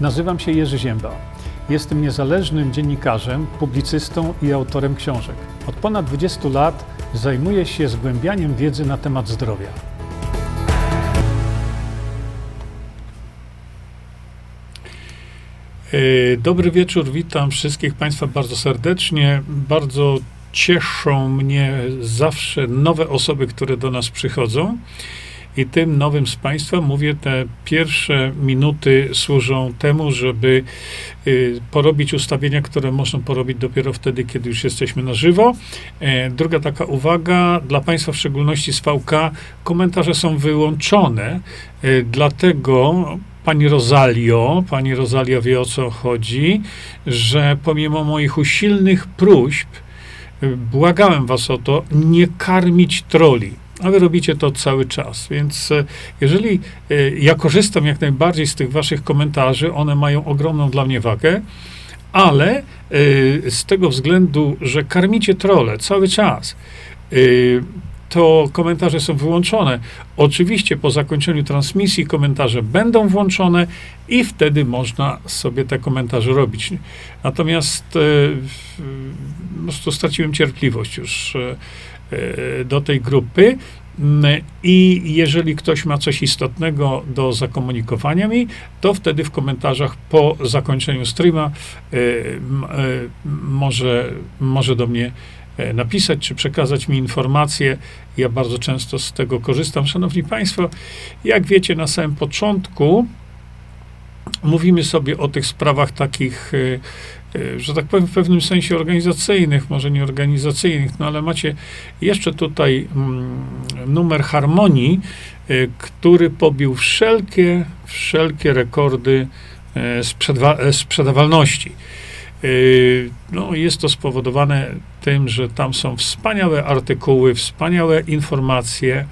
Nazywam się Jerzy Zięba. Jestem niezależnym dziennikarzem, publicystą i autorem książek. Od ponad 20 lat zajmuję się zgłębianiem wiedzy na temat zdrowia. E, dobry wieczór, witam wszystkich Państwa bardzo serdecznie. Bardzo cieszą mnie zawsze nowe osoby, które do nas przychodzą. I tym nowym z Państwa, mówię, te pierwsze minuty służą temu, żeby y, porobić ustawienia, które można porobić dopiero wtedy, kiedy już jesteśmy na żywo. E, druga taka uwaga, dla Państwa, w szczególności z VK, komentarze są wyłączone, e, dlatego pani Rosalio, pani Rosalia wie o co chodzi, że pomimo moich usilnych próśb, y, błagałem was o to, nie karmić troli a wy robicie to cały czas. Więc e, jeżeli e, ja korzystam jak najbardziej z tych waszych komentarzy, one mają ogromną dla mnie wagę, ale e, z tego względu, że karmicie trole cały czas, to komentarze są wyłączone. Oczywiście po zakończeniu transmisji komentarze będą włączone i wtedy można sobie te komentarze robić. Natomiast po prostu straciłem cierpliwość już do tej grupy. Mm, I jeżeli ktoś ma coś istotnego do zakomunikowania mi, to wtedy w komentarzach po zakończeniu streama e, e, może, może do mnie napisać, czy przekazać mi informacje. Ja bardzo często z tego korzystam. Szanowni Państwo, jak wiecie, na samym początku mówimy sobie o tych sprawach takich że tak powiem, w pewnym sensie organizacyjnych, może nie organizacyjnych, no ale macie jeszcze tutaj mm, numer harmonii, y, który pobił wszelkie, wszelkie rekordy y, sprzedwa- sprzedawalności. No, jest to spowodowane tym, że tam są wspaniałe artykuły, wspaniałe informacje,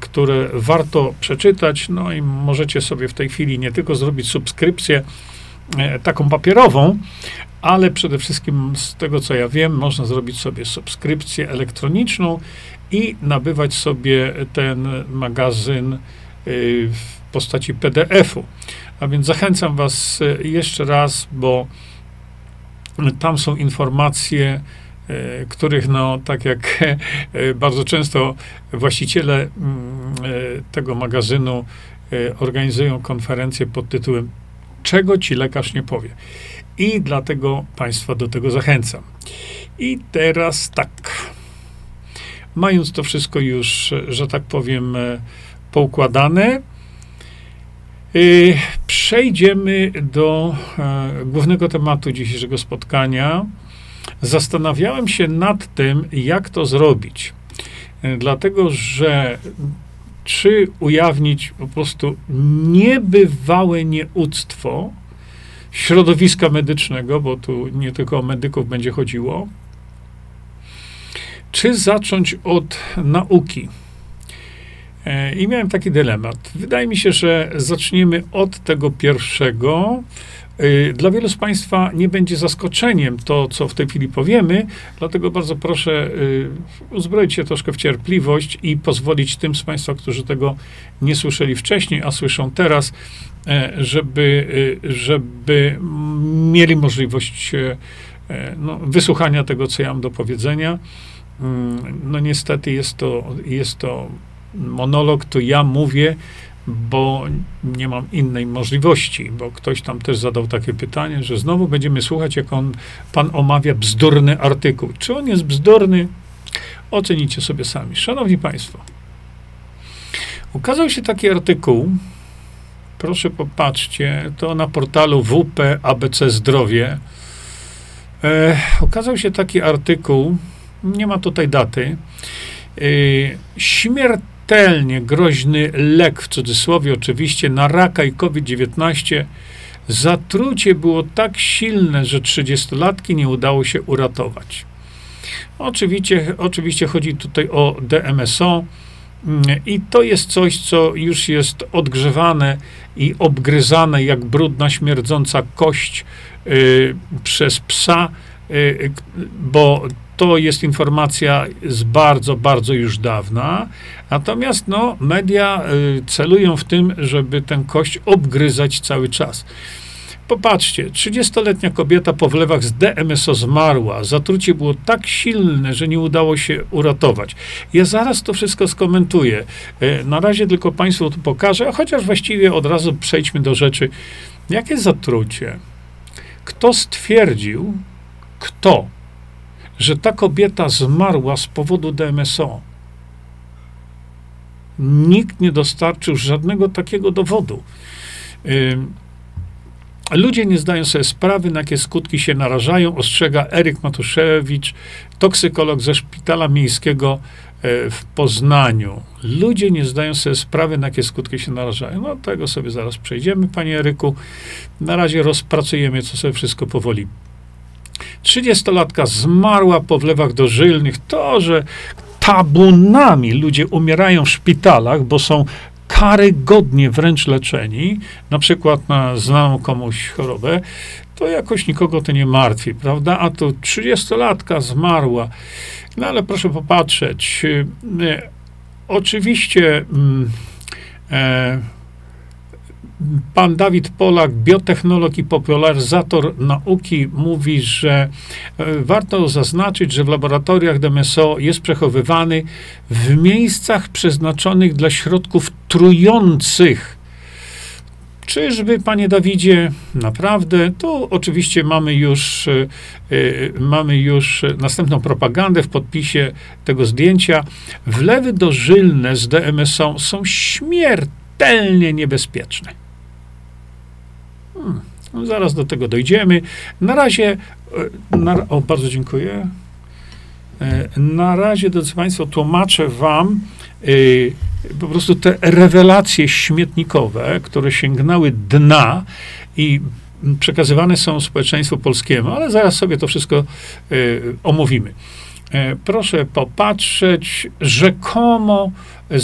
które warto przeczytać. No i możecie sobie w tej chwili nie tylko zrobić subskrypcję, E, taką papierową, ale przede wszystkim z tego co ja wiem, można zrobić sobie subskrypcję elektroniczną i nabywać sobie ten magazyn e, w postaci PDF-u. A więc zachęcam Was e, jeszcze raz, bo tam są informacje, których, no, tak jak bardzo często właściciele mm, tego magazynu organizują konferencje pod tytułem czego ci lekarz nie powie. I dlatego Państwa do tego zachęcam. I teraz tak. Mając to wszystko już, że tak powiem, poukładane, yy, przejdziemy do e, głównego tematu dzisiejszego spotkania. Zastanawiałem się nad tym, jak to zrobić. Dlatego, że czy ujawnić po prostu niebywałe nieuctwo środowiska medycznego, bo tu nie tylko o medyków będzie chodziło, czy zacząć od nauki. E, I miałem taki dylemat. Wydaje mi się, że zaczniemy od tego pierwszego, dla wielu z Państwa nie będzie zaskoczeniem to, co w tej chwili powiemy, dlatego bardzo proszę y, uzbroić się troszkę w cierpliwość i pozwolić tym z Państwa, którzy tego nie słyszeli wcześniej, a słyszą teraz, e, żeby, y, żeby mieli możliwość e, e, no, wysłuchania tego, co ja mam do powiedzenia. Mm, no niestety jest to, jest to monolog, to ja mówię, bo nie mam innej możliwości, bo ktoś tam też zadał takie pytanie, że znowu będziemy słuchać, jak on, pan omawia bzdurny artykuł. Czy on jest bzdurny? Ocenicie sobie sami. Szanowni Państwo, ukazał się taki artykuł, proszę popatrzcie, to na portalu WP ABC Zdrowie. E, ukazał się taki artykuł, nie ma tutaj daty, e, śmierć śmiertelnie groźny lek, w cudzysłowie oczywiście, na raka i COVID-19. Zatrucie było tak silne, że 30-latki nie udało się uratować. Oczywiście, oczywiście chodzi tutaj o DMSO i to jest coś, co już jest odgrzewane i obgryzane jak brudna, śmierdząca kość y, przez psa, y, bo to jest informacja z bardzo, bardzo już dawna. Natomiast no, media y, celują w tym, żeby ten kość obgryzać cały czas. Popatrzcie, 30-letnia kobieta po wlewach z DMSO zmarła. Zatrucie było tak silne, że nie udało się uratować. Ja zaraz to wszystko skomentuję. E, na razie tylko Państwu to pokażę, chociaż właściwie od razu przejdźmy do rzeczy. Jakie zatrucie? Kto stwierdził, kto, że ta kobieta zmarła z powodu DMSO? Nikt nie dostarczył żadnego takiego dowodu. Ludzie nie zdają sobie sprawy, na jakie skutki się narażają, ostrzega Eryk Matuszewicz, toksykolog ze szpitala miejskiego e, w Poznaniu. Ludzie nie zdają sobie sprawy, na jakie skutki się narażają. No, tego sobie zaraz przejdziemy, panie Eryku. Na razie rozpracujemy, co sobie wszystko powoli. Trzydziestolatka zmarła po wlewach dożylnych. To, że tabunami ludzie umierają w szpitalach, bo są karygodnie wręcz leczeni, na przykład na znaną komuś chorobę, to jakoś nikogo to nie martwi, prawda? A tu 30-latka zmarła. No ale proszę popatrzeć. E, oczywiście. Mm, e, Pan Dawid Polak, biotechnolog i popularyzator nauki, mówi, że e, warto zaznaczyć, że w laboratoriach DMSO jest przechowywany w miejscach przeznaczonych dla środków trujących. Czyżby, panie Dawidzie, naprawdę? Tu oczywiście mamy już, yy, mamy już następną propagandę w podpisie tego zdjęcia. Wlewy dożylne z DMSO są śmiertelnie niebezpieczne. Hmm, zaraz do tego dojdziemy. Na razie, e, na, o bardzo dziękuję. E, na razie, drodzy Państwo, tłumaczę Wam y, po prostu te rewelacje śmietnikowe, które sięgnęły dna i przekazywane są społeczeństwu polskiemu, ale zaraz sobie to wszystko y, omówimy. E, proszę popatrzeć, rzekomo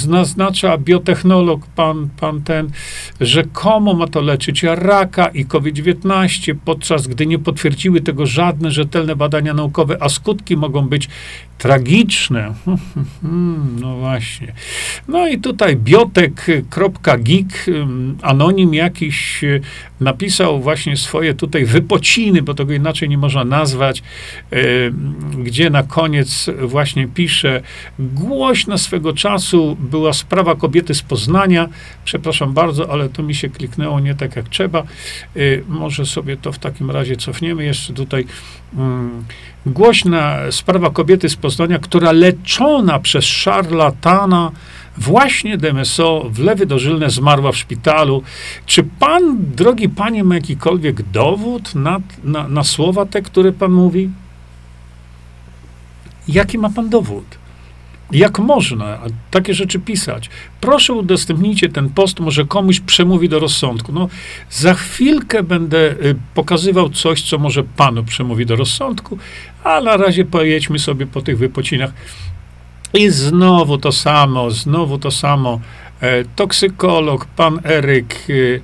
naznacza biotechnolog, pan, pan ten, rzekomo ma to leczyć? Raka i COVID-19, podczas gdy nie potwierdziły tego żadne rzetelne badania naukowe, a skutki mogą być tragiczne. No właśnie. No i tutaj biotek.geek, anonim jakiś e, napisał właśnie swoje tutaj wypociny, bo tego inaczej nie można nazwać, gdzie na koniec właśnie pisze, głośna swego czasu była sprawa kobiety z Poznania. Przepraszam bardzo, ale to mi się kliknęło nie tak jak trzeba. Y, może sobie to w takim razie cofniemy jeszcze tutaj. Głośna sprawa kobiety z Poznania, która leczona przez szarlatana właśnie DMSO, wlewy dożylne, zmarła w szpitalu. Czy pan, drogi panie, ma jakikolwiek dowód na, na, na słowa te, które pan mówi? Jaki ma pan dowód? Jak można takie rzeczy pisać? Proszę udostępnijcie ten post, może komuś przemówi do rozsądku. No, za chwilkę będę y, pokazywał coś, co może panu przemówi do rozsądku, a na razie pojedźmy sobie po tych wypocinach. I znowu to samo, znowu to samo. E, toksykolog, pan Eryk. Y,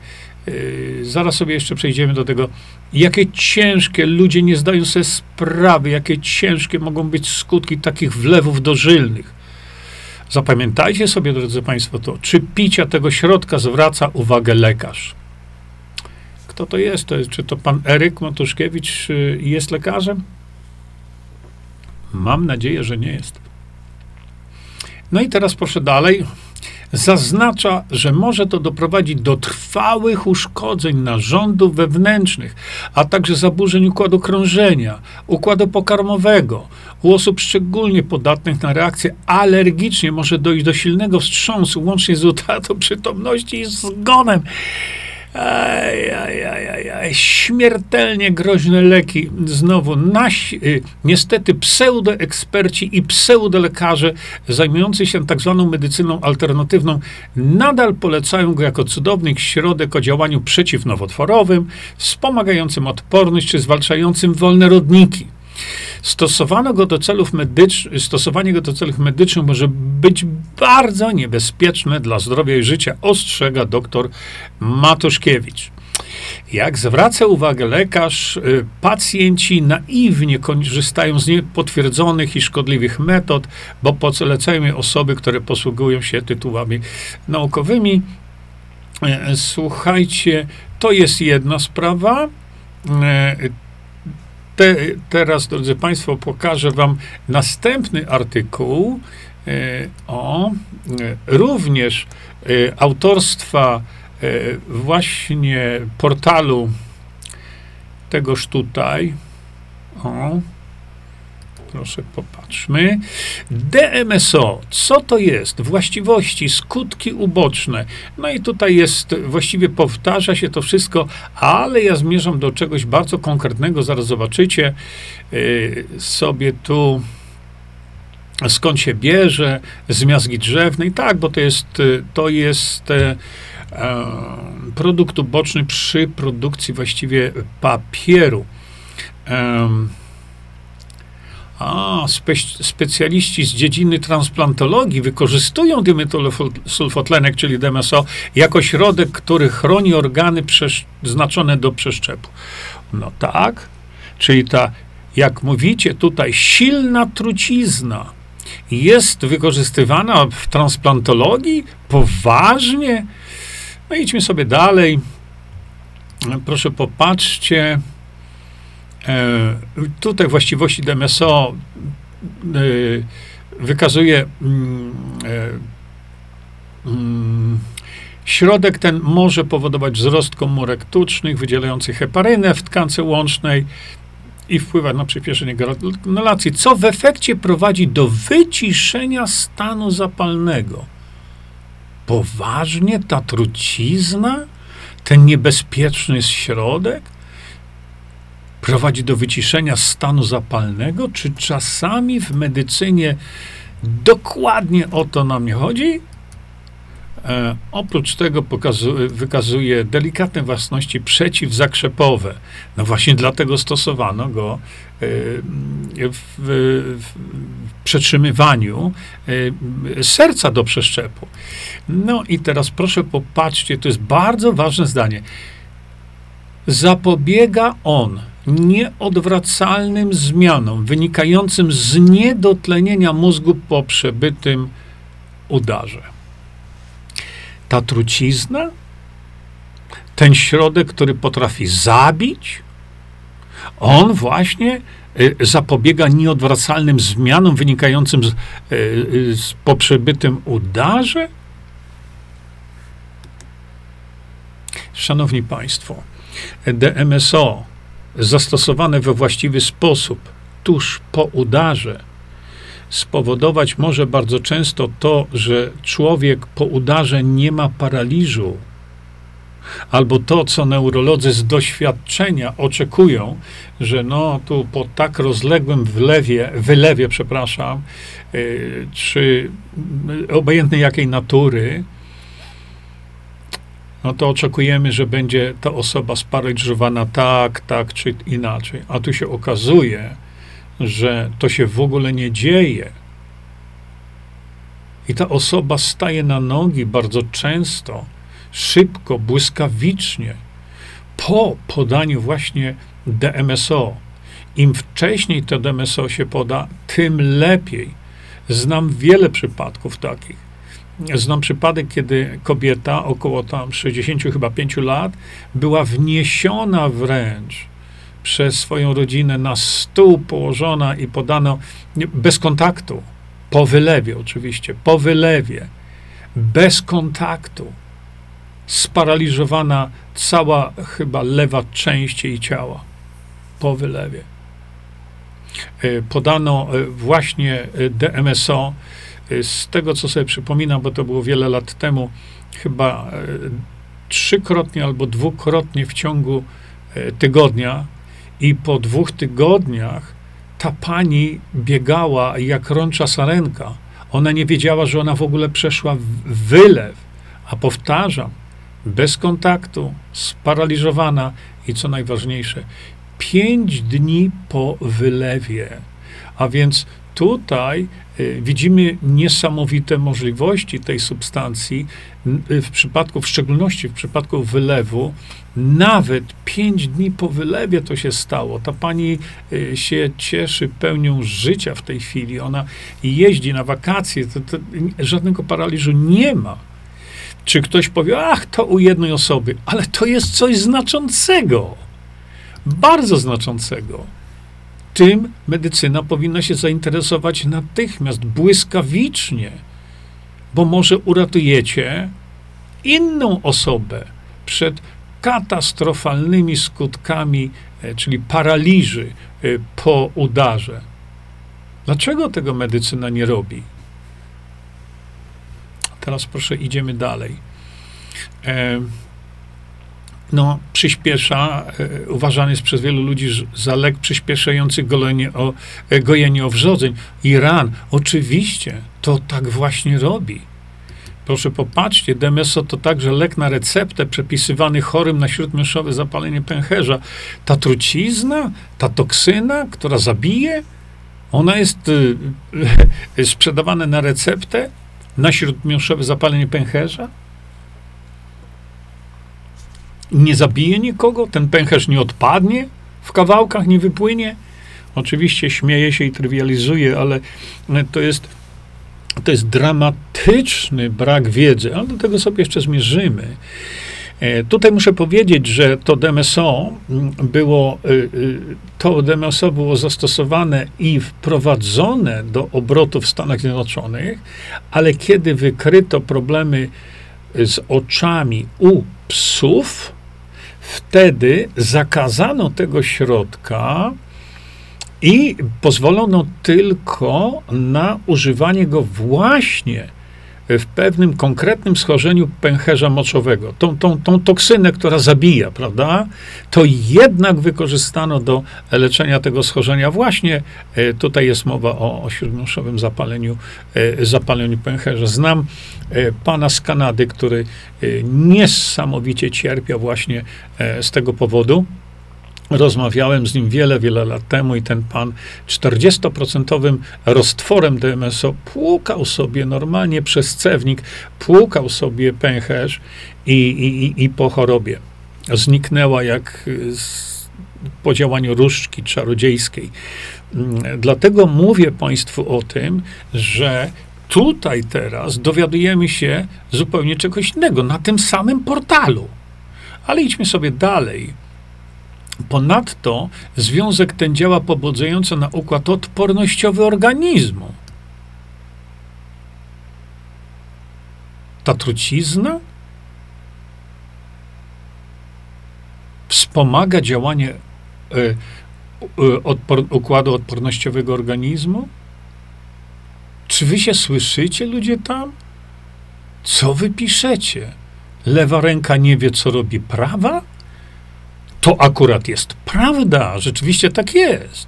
y, zaraz sobie jeszcze przejdziemy do tego Jakie ciężkie, ludzie nie zdają sobie sprawy, jakie ciężkie mogą być skutki takich wlewów dożylnych. Zapamiętajcie sobie, drodzy Państwo, to, czy picia tego środka zwraca uwagę lekarz. Kto to jest? To jest czy to pan Eryk Matuszkiewicz jest lekarzem? Mam nadzieję, że nie jest. No i teraz proszę dalej zaznacza, że może to doprowadzić do trwałych uszkodzeń narządów wewnętrznych, a także zaburzeń układu krążenia, układu pokarmowego. U osób szczególnie podatnych na reakcje alergiczne może dojść do silnego wstrząsu, łącznie z utratą przytomności i zgonem. Aj, aj, aj, aj, aj. Śmiertelnie groźne leki. Znowu, nasi, y, niestety pseudoeksperci i pseudolekarze zajmujący się tak zwaną medycyną alternatywną nadal polecają go jako cudowny środek o działaniu przeciwnowotworowym, wspomagającym odporność czy zwalczającym wolne rodniki. Stosowano go do celów medycznych, stosowanie go do celów medycznych może być bardzo niebezpieczne dla zdrowia i życia, ostrzega dr Matuszkiewicz. Jak zwraca uwagę lekarz, y, pacjenci naiwnie korzystają z niepotwierdzonych i szkodliwych metod, bo polecają je osoby, które posługują się tytułami naukowymi. E, słuchajcie, to jest jedna sprawa. E, te, teraz, drodzy Państwo, pokażę Wam następny artykuł e, o również autorstwa właśnie portalu tegoż tutaj. O, Proszę popatrzmy. DMSO, co to jest? Właściwości, skutki uboczne. No i tutaj jest, właściwie powtarza się to wszystko, ale ja zmierzam do czegoś bardzo konkretnego. Zaraz zobaczycie yy, sobie tu skąd się bierze, z miazgi drzewnej. Tak, bo to jest, to jest e, e produkt uboczny przy produkcji właściwie papieru. E, a, spe, specjaliści z dziedziny transplantologii wykorzystują dimetylosulfotlenek, czyli DMSO, jako środek, który chroni organy przeznaczone do przeszczepu. No tak, czyli ta, jak mówicie tutaj, silna trucizna jest wykorzystywana w transplantologii? Poważnie? No idźmy sobie dalej. Proszę popatrzcie. E, tutaj właściwości DMSO e, wykazuje mm, e, mm, Środek ten może powodować wzrost komórek tucznych wydzielających heparynę w tkance łącznej i wpływać na przyspieszenie granulacji, co w efekcie prowadzi do wyciszenia stanu zapalnego. Poważnie ta trucizna, ten niebezpieczny środek? Prowadzi do wyciszenia stanu zapalnego, czy czasami w medycynie dokładnie o to nam nie chodzi? E, oprócz tego pokazuje, wykazuje delikatne własności przeciwzakrzepowe. No właśnie dlatego stosowano go e, w, w, przetrzymywaniu e, serca do przeszczepu. No i teraz proszę popatrzcie, to jest bardzo ważne zdanie. Zapobiega on nieodwracalnym zmianom wynikającym z niedotlenienia mózgu po przebytym udarze. Ta trucizna, ten środek, który potrafi zabić, on właśnie y, zapobiega nieodwracalnym zmianom wynikającym z, y, y, z po przebytym udarze? Szanowni Państwo, DMSO zastosowane we właściwy sposób tuż po udarze, spowodować może bardzo często to, że człowiek po udarze nie ma paraliżu, albo to, co neurolodzy z doświadczenia oczekują, że no tu po tak rozległym wlewie, wylewie, przepraszam, yy, czy obojętnej jakiej natury, no to oczekujemy, że będzie ta osoba sparaliżowana tak, tak czy inaczej. A tu się okazuje, że to się w ogóle nie dzieje. I ta osoba staje na nogi bardzo często, szybko, błyskawicznie, po podaniu właśnie DMSO. Im wcześniej to DMSO się poda, tym lepiej. Znam wiele przypadków takich Znam przypadek, kiedy kobieta około tam 60 chyba 5 lat była wniesiona wręcz przez swoją rodzinę na stół położona i podano bez kontaktu, po wylewie oczywiście, po wylewie, bez kontaktu, sparaliżowana cała chyba lewa część jej ciała, po wylewie. E, podano e, właśnie e, DMSO, z tego, co sobie przypominam, bo to było wiele lat temu, chyba e, trzykrotnie albo dwukrotnie w ciągu e, tygodnia, i po dwóch tygodniach ta pani biegała jak rącza sarenka. Ona nie wiedziała, że ona w ogóle przeszła wylew. A powtarzam, bez kontaktu, sparaliżowana i co najważniejsze, pięć dni po wylewie. A więc tutaj y, widzimy niesamowite możliwości tej substancji w przypadku, w szczególności w przypadku wylewu, nawet pięć dni po wylewie to się stało. Ta pani y, się cieszy pełnią życia w tej chwili. Ona jeździ na wakacje, to, to żadnego paraliżu nie ma. Czy ktoś powie, ach, to u jednej osoby, ale to jest coś znaczącego, bardzo znaczącego. Tym medycyna powinna się zainteresować natychmiast, błyskawicznie, bo może uratujecie inną osobę przed katastrofalnymi skutkami, e, czyli paraliży e, po udarze. Dlaczego tego medycyna nie robi? Teraz proszę, idziemy dalej. E, no, przyspiesza, e, uważany jest przez wielu ludzi za lek przyspieszający golenie o, e, gojenie owrzodzeń. Iran, oczywiście, to tak właśnie robi. Proszę popatrzcie, DMSO to także lek na receptę przepisywany chorym na śródmieszowe zapalenie pęcherza. Ta trucizna, ta toksyna, która zabije, ona jest y, y, sprzedawana na receptę na śródmieszowe zapalenie pęcherza? Nie zabije nikogo? Ten pęcherz nie odpadnie? W kawałkach nie wypłynie? Oczywiście śmieje się i trywializuje, ale to jest, to jest dramatyczny brak wiedzy, ale do tego sobie jeszcze zmierzymy. E, tutaj muszę powiedzieć, że to DMSO było, y, y, to DMSO było zastosowane i wprowadzone do obrotu w Stanach Zjednoczonych, ale kiedy wykryto problemy z oczami u psów, wtedy zakazano tego środka i pozwolono tylko na używanie go właśnie w pewnym konkretnym schorzeniu pęcherza moczowego, tą, tą, tą toksynę, która zabija, prawda, to jednak wykorzystano do leczenia tego schorzenia właśnie, e, tutaj jest mowa o, o zapaleniu, e, zapaleniu pęcherza. Znam e, pana z Kanady, który niesamowicie cierpiał właśnie z tego powodu. Rozmawiałem z nim wiele, wiele lat temu i ten pan 40% roztworem DMSO płukał sobie normalnie przez cewnik, płukał sobie pęcherz i, i, i po chorobie. Zniknęła jak po działaniu różdżki czarodziejskiej. Mm, dlatego mówię Państwu o tym, że tutaj teraz dowiadujemy się zupełnie czegoś innego na tym samym portalu. Ale idźmy sobie dalej. Ponadto związek ten działa pobudzająco na układ odpornościowy organizmu. Ta trucizna wspomaga działanie y, y, odpor, układu odpornościowego organizmu? Czy wy się słyszycie, ludzie tam? Co wy piszecie? Lewa ręka nie wie, co robi prawa? To akurat jest prawda, rzeczywiście tak jest.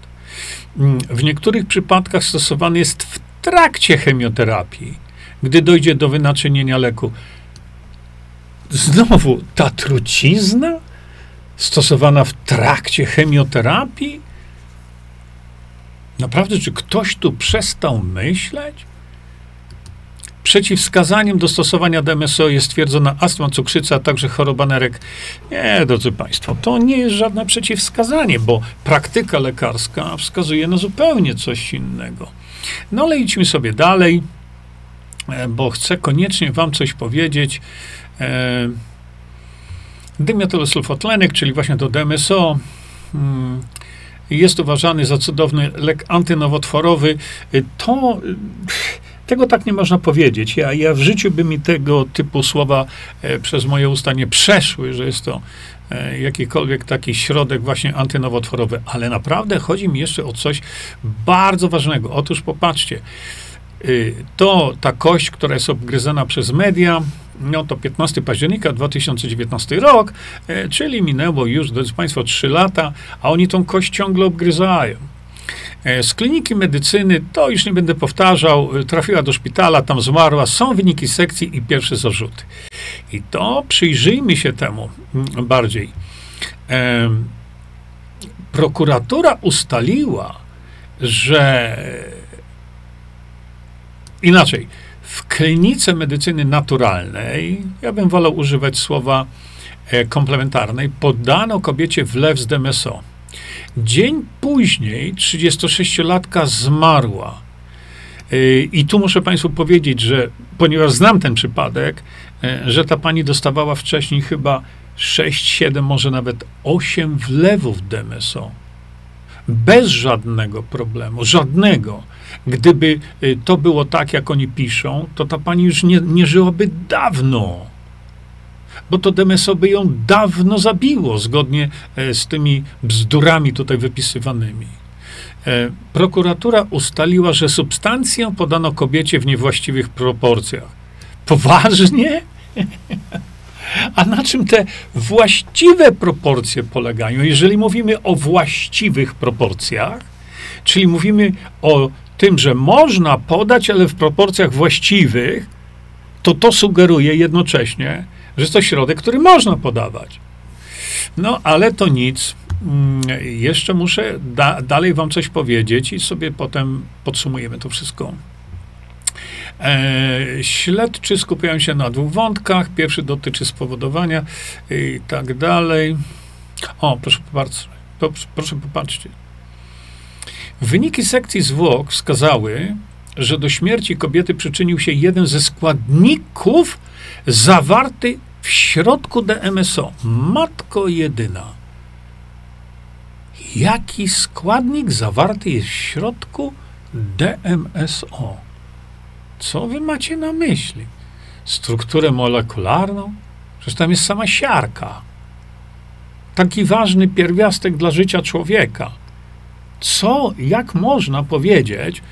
Mm, w niektórych przypadkach stosowany jest w trakcie chemioterapii, gdy dojdzie do wynaczynienia leku. Znowu ta trucizna stosowana w trakcie chemioterapii? Naprawdę, czy ktoś tu przestał myśleć? Przeciwwskazaniem do stosowania DMSO jest stwierdzona astma, cukrzyca, a także choroba nerek. Nie, drodzy Państwo, to nie jest żadne przeciwwskazanie, bo praktyka lekarska wskazuje na zupełnie coś innego. No ale idźmy sobie dalej, e, bo chcę koniecznie Wam coś powiedzieć. E, Dymetylosulfotlenek, czyli właśnie to DMSO, hmm, jest uważany za cudowny lek antynowotworowy. E, to tego tak nie można powiedzieć. Ja, ja w życiu by mi tego typu słowa e, przez moje usta nie przeszły, że jest to e, jakikolwiek taki środek właśnie antynowotworowy, ale naprawdę chodzi mi jeszcze o coś bardzo ważnego. Otóż popatrzcie, y, to ta kość, która jest obgryzana przez media, no to 15 października 2019 rok, e, czyli minęło już, drodzy Państwo, 3 lata, a oni tą kość ciągle obgryzają. E, z kliniki medycyny, to już nie będę powtarzał, e, trafiła do szpitala, tam zmarła, są wyniki sekcji i pierwsze zarzuty. I to przyjrzyjmy się temu mm, bardziej. E, prokuratura ustaliła, że inaczej, w klinice medycyny naturalnej, ja bym wolał używać słowa e, komplementarnej, podano kobiecie wlew z DMSO. Dzień później 36-latka zmarła. E, I tu muszę Państwu powiedzieć, że ponieważ znam ten przypadek, e, że ta pani dostawała wcześniej chyba 6, 7, może nawet 8 wlewów DMSO. Bez żadnego problemu, żadnego. Gdyby y, to było tak, jak oni piszą, to ta pani już nie, nie żyłaby dawno. Bo to DMSO by ją dawno zabiło, zgodnie e, z tymi bzdurami tutaj wypisywanymi. E, prokuratura ustaliła, że substancję podano kobiecie w niewłaściwych proporcjach. Poważnie? A na czym te właściwe proporcje polegają? Jeżeli mówimy o właściwych proporcjach, czyli mówimy o tym, że można podać, ale w proporcjach właściwych, to to sugeruje jednocześnie, że jest to środek, który można podawać. No, ale to nic. Mm, jeszcze muszę da dalej wam coś powiedzieć i sobie potem podsumujemy to wszystko. E, śledczy skupiają się na dwóch wątkach. Pierwszy dotyczy spowodowania i tak dalej. O, proszę popatrzcie. Proszę popatrzcie. Wyniki sekcji zwłok wskazały, że do śmierci kobiety przyczynił się jeden ze składników zawarty w środku DMSO. Matko jedyna. Jaki składnik zawarty jest w środku DMSO? Co wy macie na myśli? Strukturę molekularną? Przecież tam jest sama siarka. Taki ważny pierwiastek dla życia człowieka. Co, jak można powiedzieć,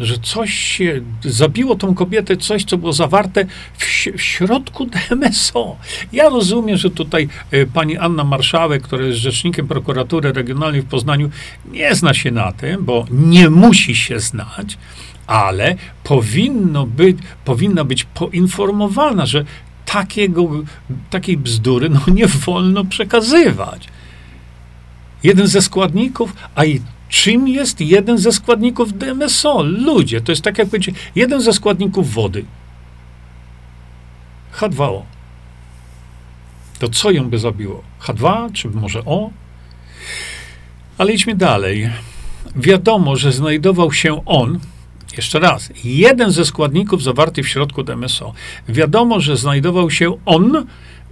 że coś się zabiło tą kobietę, coś, co było zawarte w, w, środku DMSO. Ja rozumiem, że tutaj e, pani Anna Marszałek, która jest rzecznikiem prokuratury regionalnej w Poznaniu, nie zna się na tym, bo nie musi się znać, ale powinno być, powinna być poinformowana, że takiego, takiej bzdury no, nie wolno przekazywać. Jeden ze składników, a i czym jest jeden ze składników DMSO? Ludzie, to jest tak jak powiedzieć, jeden ze składników wody. H2O. To co ją by zabiło? H2, czy może O? Ale idźmy dalej. Wiadomo, że znajdował się on, jeszcze raz, jeden ze składników zawarty w środku DMSO. Wiadomo, że znajdował się on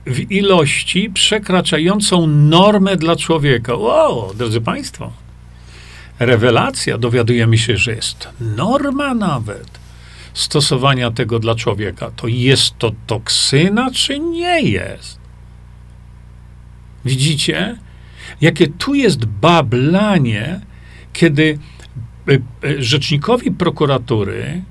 w ilości przekraczającą normę dla człowieka. Wow, drodzy Państwo, rewelacja, dowiadujemy się, że jest norma nawet stosowania tego dla człowieka. To jest to toksyna, czy nie jest? Widzicie, jakie tu jest bablanie, kiedy Y, y, rzecznikowi prokuratury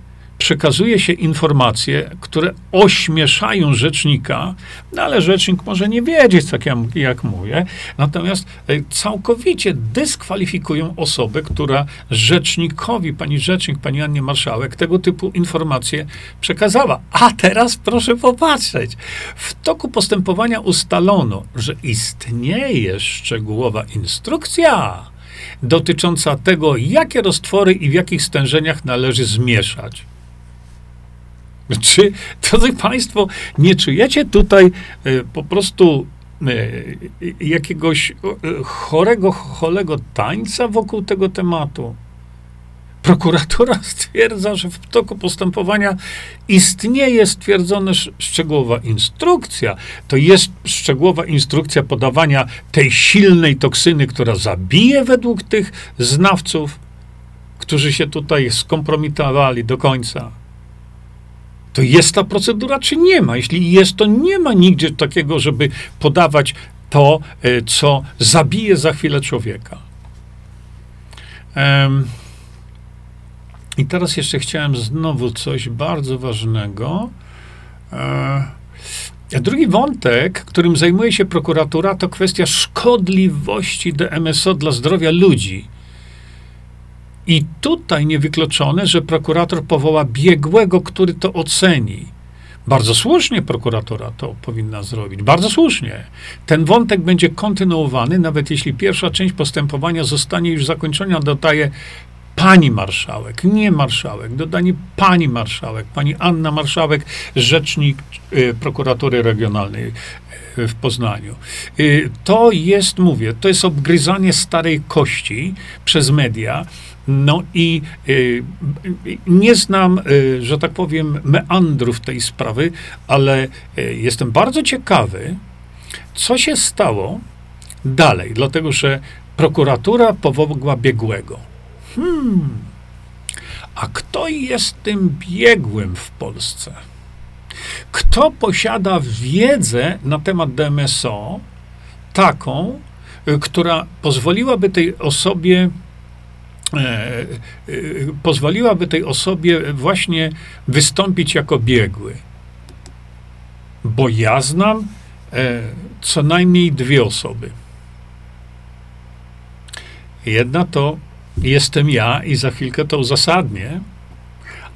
przekazuje się informacje, które ośmieszają rzecznika, no ale rzecznik może nie wiedzieć, tak jak, jak mówię, natomiast y, całkowicie dyskwalifikują osobę, która rzecznikowi, pani rzecznik, pani Annie Marszałek, tego typu informacje przekazała. A teraz proszę popatrzeć. W toku postępowania ustalono, że istnieje szczegółowa instrukcja, dotycząca tego, jakie roztwory i w jakich stężeniach należy zmieszać. Czy, drodzy Państwo, nie czujecie tutaj y, po prostu y, jakiegoś y, chorego, cholego tańca wokół tego tematu? Prokuratura stwierdza, że w toku postępowania istnieje stwierdzona szczegółowa instrukcja. To jest szczegółowa instrukcja podawania tej silnej toksyny, która zabije według tych znawców, którzy się tutaj skompromitowali do końca. To jest ta procedura, czy nie ma? Jeśli jest, to nie ma nigdzie takiego, żeby podawać to, e, co zabije za chwilę człowieka. Um, i teraz jeszcze chciałem znowu coś bardzo ważnego. E, drugi wątek, którym zajmuje się prokuratura, to kwestia szkodliwości DMSO dla zdrowia ludzi. I tutaj niewykluczone, że prokurator powoła biegłego, który to oceni. Bardzo słusznie prokuratora to powinna zrobić. Bardzo słusznie. Ten wątek będzie kontynuowany, nawet jeśli pierwsza część postępowania zostanie już zakończona, dodaje pani marszałek, nie marszałek, dodanie pani marszałek, pani Anna Marszałek, rzecznik y, prokuratury regionalnej y, w Poznaniu. Y, to jest, mówię, to jest obgryzanie starej kości przez media. No i y, nie znam, y, że tak powiem, meandrów tej sprawy, ale y, jestem bardzo ciekawy, co się stało dalej, dlatego że prokuratura powołała biegłego. Hmm. A kto jest tym biegłym w Polsce? Kto posiada wiedzę na temat DMSO taką, która pozwoliłaby tej osobie pozwoliłaby tej osobie właśnie wystąpić jako biegły. Bo ja znam e, co najmniej dwie osoby. Jedna to jestem ja i za chwilkę to uzasadnię.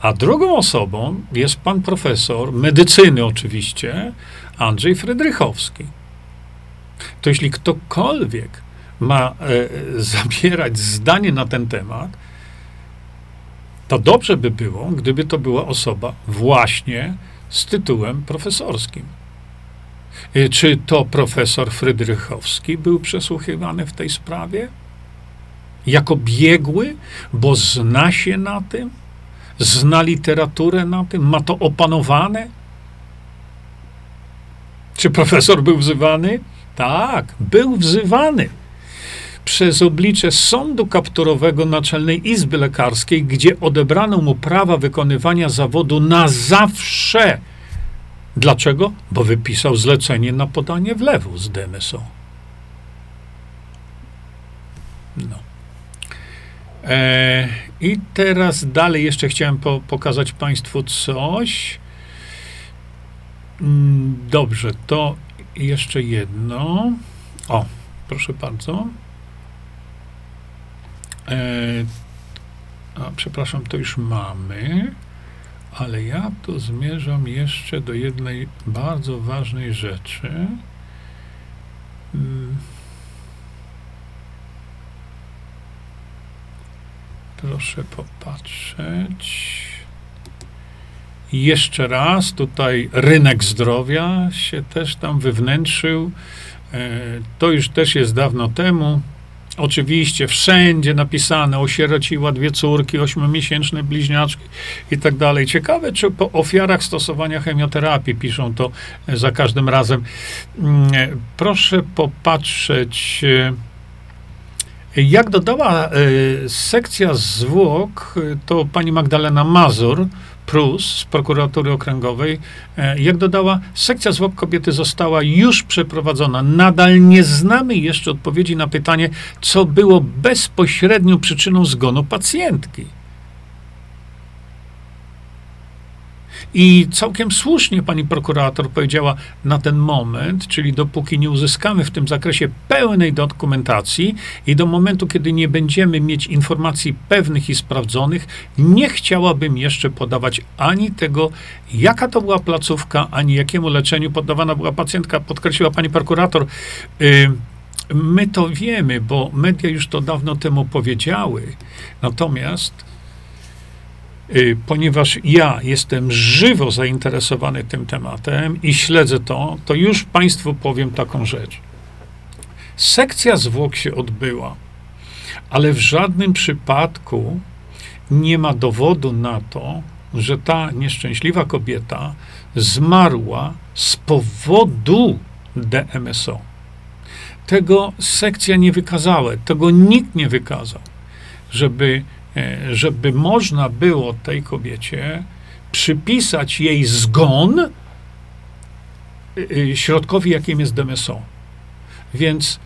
A drugą osobą jest pan profesor medycyny, oczywiście, Andrzej Frydrychowski. To jeśli ktokolwiek ma e, zabierać zdanie na ten temat, to dobrze by było, gdyby to była osoba właśnie z tytułem profesorskim. E, czy to profesor Frydrychowski był przesłuchiwany w tej sprawie? jako biegły, bo zna się na tym, zna literaturę na tym, ma to opanowane. Czy profesor był wzywany? Tak, był wzywany przez oblicze Sądu Kapturowego Naczelnej Izby Lekarskiej, gdzie odebrano mu prawa wykonywania zawodu na zawsze. Dlaczego? Bo wypisał zlecenie na podanie wlewu z DMSO. No. E, I teraz dalej jeszcze chciałem po, pokazać Państwu coś. Mm, dobrze, to jeszcze jedno. O, proszę bardzo. E, a, przepraszam, to już mamy, ale ja tu zmierzam jeszcze do jednej bardzo ważnej rzeczy. Hmm. Proszę popatrzeć. Jeszcze raz, tutaj rynek zdrowia się też tam wywnętrzył. E, to już też jest dawno temu. Oczywiście wszędzie napisane, osierociła dwie córki, ośmiomiesięczne bliźniaczki i tak dalej. Ciekawe, czy po ofiarach stosowania chemioterapii piszą to za każdym razem. Mm, e, proszę popatrzeć. E, jak dodała sekcja zwłok, to pani Magdalena Mazur, Prus z prokuratury okręgowej, y, jak dodała, sekcja zwłok kobiety została już przeprowadzona. Nadal nie znamy jeszcze odpowiedzi na pytanie, co było bezpośrednią przyczyną zgonu pacjentki. I całkiem słusznie pani prokurator powiedziała na ten moment, czyli dopóki nie uzyskamy w tym zakresie pełnej dokumentacji i do momentu, kiedy nie będziemy mieć informacji pewnych i sprawdzonych, nie chciałabym jeszcze podawać ani tego, jaka to była placówka, ani jakiemu leczeniu poddawana była pacjentka, podkreśliła pani prokurator. Yy, My to wiemy, bo media już to dawno temu powiedziały. Natomiast Y, ponieważ ja jestem żywo zainteresowany tym tematem i śledzę to, to już Państwu powiem taką rzecz. Sekcja zwłok się odbyła, ale w żadnym przypadku nie ma dowodu na to, że ta nieszczęśliwa kobieta zmarła z powodu DMSO. Tego sekcja nie wykazała, tego nikt nie wykazał, żeby żeby można było tej kobiecie przypisać jej zgon e, e, środkowi, jakim jest DMSO. Więc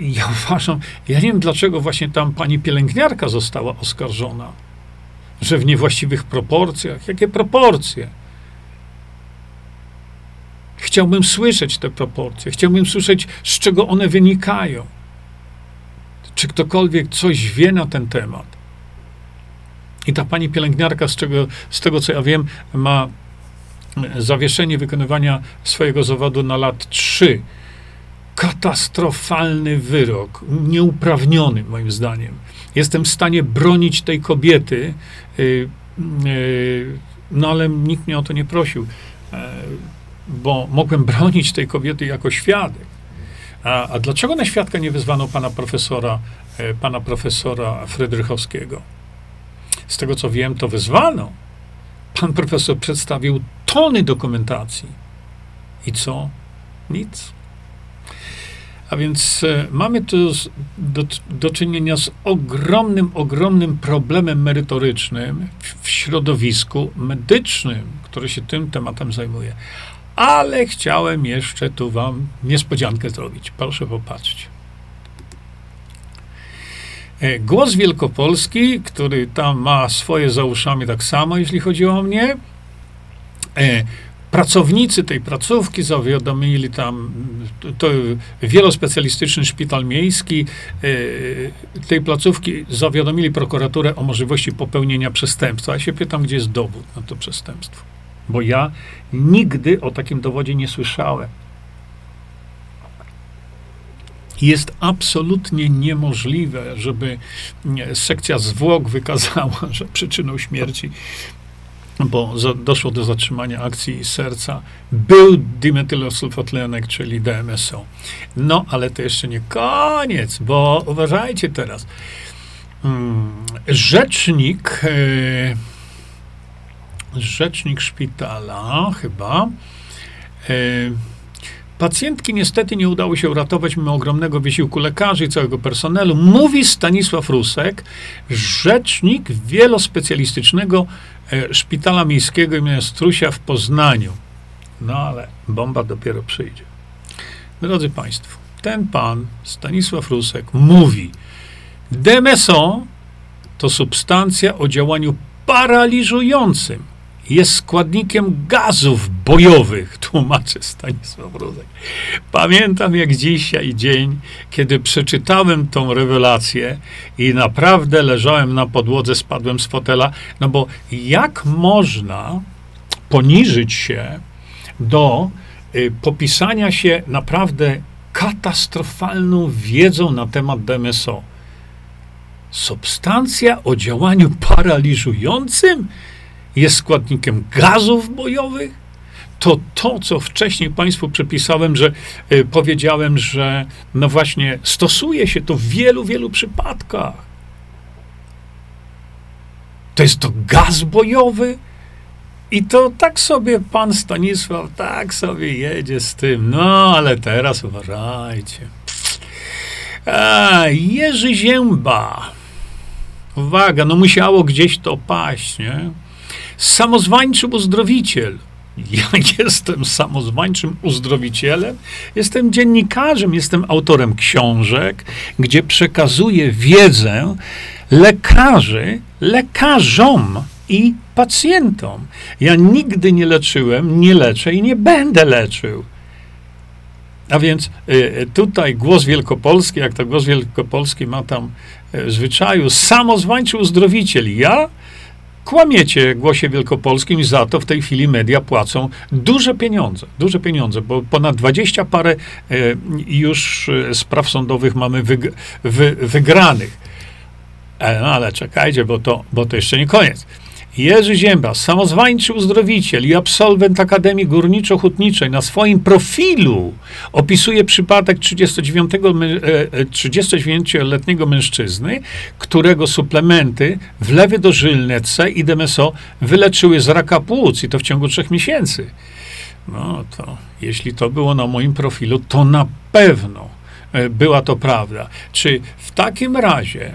ja uważam, ja nie wiem dlaczego właśnie tam pani pielęgniarka została oskarżona, że w niewłaściwych proporcjach. Jakie proporcje? Chciałbym słyszeć te proporcje, chciałbym słyszeć, z czego one wynikają. Czy ktokolwiek coś wie na ten temat? I ta pani pielęgniarka, z, czego, z tego co ja wiem, ma zawieszenie wykonywania swojego zawodu na lat 3. katastrofalny wyrok, nieuprawniony moim zdaniem. Jestem w stanie bronić tej kobiety, yy, yy, no ale nikt mnie o to nie prosił, yy, bo mogłem bronić tej kobiety jako świadek. A, a, dlaczego na świadka nie wezwano pana profesora, e, pana profesora Frydrychowskiego? Z tego co wiem, to wezwano. Pan profesor przedstawił tony dokumentacji. I co? Nic. A więc e, mamy tu do, do, czynienia z ogromnym, ogromnym problemem merytorycznym w, w środowisku medycznym, które się tym tematem zajmuje. Ale chciałem jeszcze tu wam niespodziankę zrobić. Proszę popatrzcie. E, Głos Wielkopolski, który tam ma swoje za uszami tak samo, jeśli chodzi o mnie. E, pracownicy tej placówki zawiadomili tam, to wielospecjalistyczny szpital miejski e, tej placówki zawiadomili prokuraturę o możliwości popełnienia przestępstwa. Ja się pytam, gdzie jest dowód na to przestępstwo. Bo ja nigdy o takim dowodzie nie słyszałem. Jest absolutnie niemożliwe, żeby sekcja zwłok wykazała, że przyczyną śmierci, bo za, doszło do zatrzymania akcji serca, był dimetylosulfatlenek, czyli DMSO. No, ale to jeszcze nie koniec, bo uważajcie teraz. Hmm, rzecznik. Yy, rzecznik szpitala chyba. E, pacjentki niestety nie udało się uratować mimo ogromnego wysiłku lekarzy i całego personelu, mówi Stanisław Rusek, rzecznik wielospecjalistycznego e, szpitala miejskiego im. Strusia w Poznaniu. No ale bomba dopiero przyjdzie. Drodzy Państwo, ten pan, Stanisław Rusek, mówi, DMSO to substancja o działaniu paraliżującym jest składnikiem gazów bojowych, tłumaczy Stanisław Rózek. Pamiętam jak dzisiaj dzień, kiedy przeczytałem tą rewelację i naprawdę leżałem na podłodze, spadłem z fotela, no bo jak można poniżyć się do y, popisania się naprawdę katastrofalną wiedzą na temat DMSO? Substancja o działaniu paraliżującym? Jest składnikiem gazów bojowych, to to, co wcześniej Państwu przepisałem, że y, powiedziałem, że no właśnie stosuje się to w wielu, wielu przypadkach. To jest to gaz bojowy i to tak sobie pan Stanisław, tak sobie jedzie z tym. No, ale teraz uważajcie. A, Jerzy Zięba. Uwaga, no musiało gdzieś to paść, nie? Samozwańczy uzdrowiciel. Ja jestem samozwańczym uzdrowicielem, jestem dziennikarzem, jestem autorem książek, gdzie przekazuję wiedzę lekarzy, lekarzom i pacjentom. Ja nigdy nie leczyłem, nie leczę i nie będę leczył. A więc y, tutaj głos wielkopolski, jak to głos wielkopolski ma tam y, w zwyczaju, samozwańczy uzdrowiciel. Ja Kłamiecie Głosie Wielkopolskim i za to w tej chwili media płacą duże pieniądze, duże pieniądze, bo ponad dwadzieścia parę e, już e, spraw sądowych mamy wyg wy wygranych. E, no ale czekajcie, bo to, bo to jeszcze nie koniec. Jerzy Zięba, samozwańczy uzdrowiciel i absolwent Akademii Górniczo-Hutniczej, na swoim profilu opisuje przypadek 39-letniego e, e, mężczyzny, którego suplementy wlewy dożylne C i DMSO wyleczyły z raka płuc i to w ciągu trzech miesięcy. No to jeśli to było na moim profilu, to na pewno e, była to prawda. Czy w takim razie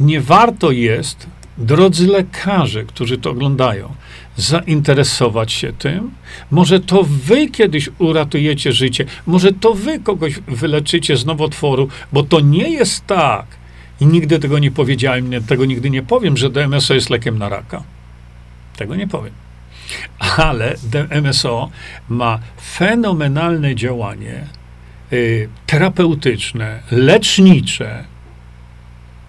nie warto jest drodzy lekarze, którzy to oglądają, zainteresować się tym. Może to wy kiedyś uratujecie życie, może to wy kogoś wyleczycie z nowotworu, bo to nie jest tak. I nigdy tego nie powiedziałem, tego nigdy nie powiem, że DMSO jest lekiem na raka. Tego nie powiem. Ale DMSO ma fenomenalne działanie y, terapeutyczne, lecznicze,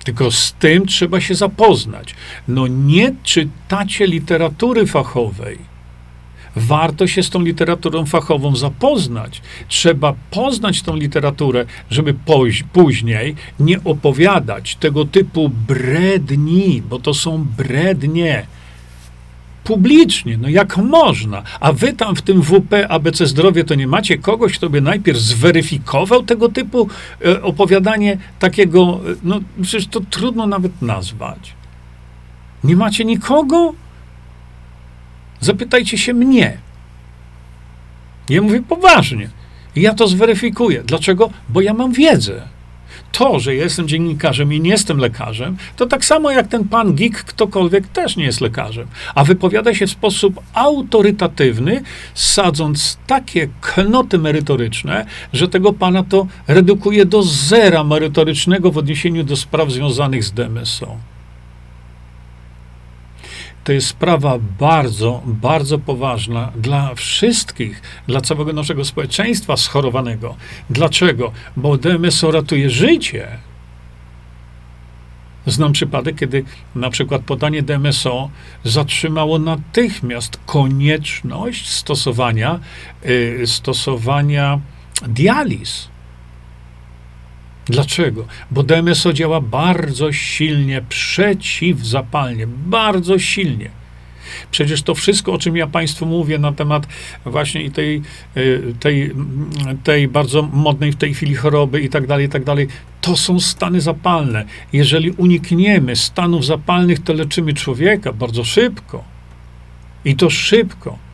tylko z tym trzeba się zapoznać. No nie czytacie literatury fachowej. warto się z tą literaturą fachową zapoznać. Trzeba poznać tą literaturę, żeby później nie opowiadać tego typu bredni, bo to są brednie publicznie, no jak można? A wy tam w tym WP ABC Zdrowie to nie macie kogoś, kto by najpierw zweryfikował tego typu e, opowiadanie takiego, e, no przecież to trudno nawet nazwać. Nie macie nikogo? Zapytajcie się mnie. Ja mówię poważnie. Ja to zweryfikuję. Dlaczego? Bo ja mam wiedzę to, że jestem dziennikarzem i nie jestem lekarzem, to tak samo jak ten pan geek, ktokolwiek też nie jest lekarzem. A wypowiada się w sposób autorytatywny, sadząc takie knoty merytoryczne, że tego pana to redukuje do zera merytorycznego w odniesieniu do spraw związanych z DMSO to jest sprawa bardzo, bardzo poważna dla wszystkich, dla całego naszego społeczeństwa schorowanego. Dlaczego? Bo DMSO ratuje życie. Znam przypadek, kiedy na przykład podanie DMSO zatrzymało natychmiast konieczność stosowania, y, stosowania dializ. Dlaczego? Bo DMSO działa bardzo silnie, przeciwzapalnie, bardzo silnie. Przecież to wszystko, o czym ja Państwu mówię na temat właśnie tej, y, tej, tej bardzo modnej w tej chwili choroby i tak dalej, i tak dalej, to są stany zapalne. Jeżeli unikniemy stanów zapalnych, to leczymy człowieka bardzo szybko. I to szybko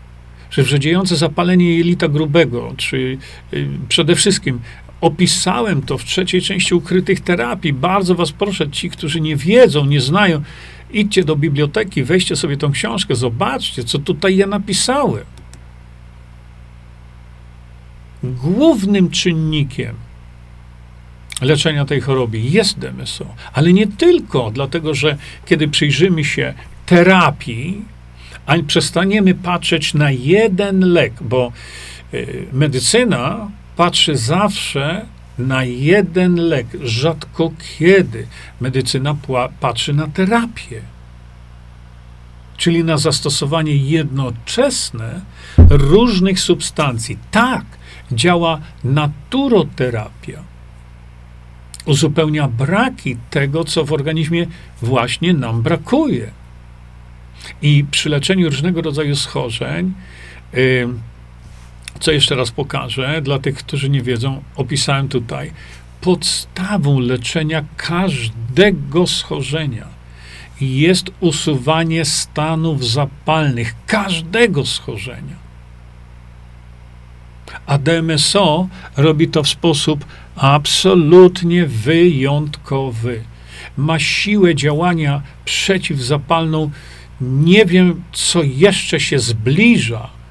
że wrzodziejące zapalenie jelita grubego, czy y, przede wszystkim Opisałem to w trzeciej części ukrytych terapii. Bardzo Was proszę, ci, którzy nie wiedzą, nie znają, idźcie do biblioteki, weźcie sobie tą książkę, zobaczcie, co tutaj ja napisałem. Głównym czynnikiem leczenia tej choroby jest DMSO, ale nie tylko, dlatego że kiedy przyjrzymy się terapii, a przestaniemy patrzeć na jeden lek, bo y, medycyna patrzy zawsze na jeden lek. Rzadko kiedy medycyna patrzy na terapię, czyli na zastosowanie jednoczesne różnych substancji. Tak, działa naturoterapia. Uzupełnia braki tego, co w organizmie właśnie nam brakuje. I przy leczeniu różnego rodzaju schorzeń, yy, co jeszcze raz pokażę, dla tych, którzy nie wiedzą, opisałem tutaj. Podstawą leczenia każdego schorzenia jest usuwanie stanów zapalnych każdego schorzenia. A DMSO robi to w sposób absolutnie wyjątkowy. Ma siłę działania przeciwzapalną. Nie wiem, co jeszcze się zbliża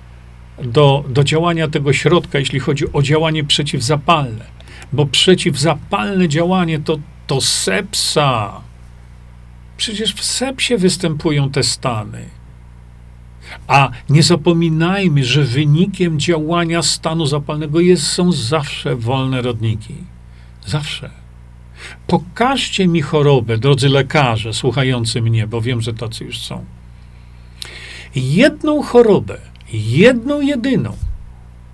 do, do działania tego środka, jeśli chodzi o działanie przeciwzapalne. Bo przeciwzapalne działanie to, to sepsa. Przecież w sepsie występują te stany. A nie zapominajmy, że wynikiem działania stanu zapalnego jest, są zawsze wolne rodniki. Zawsze. Pokażcie mi chorobę, drodzy lekarze słuchający mnie, bo wiem, że tacy już są. Jedną chorobę, jedną jedyną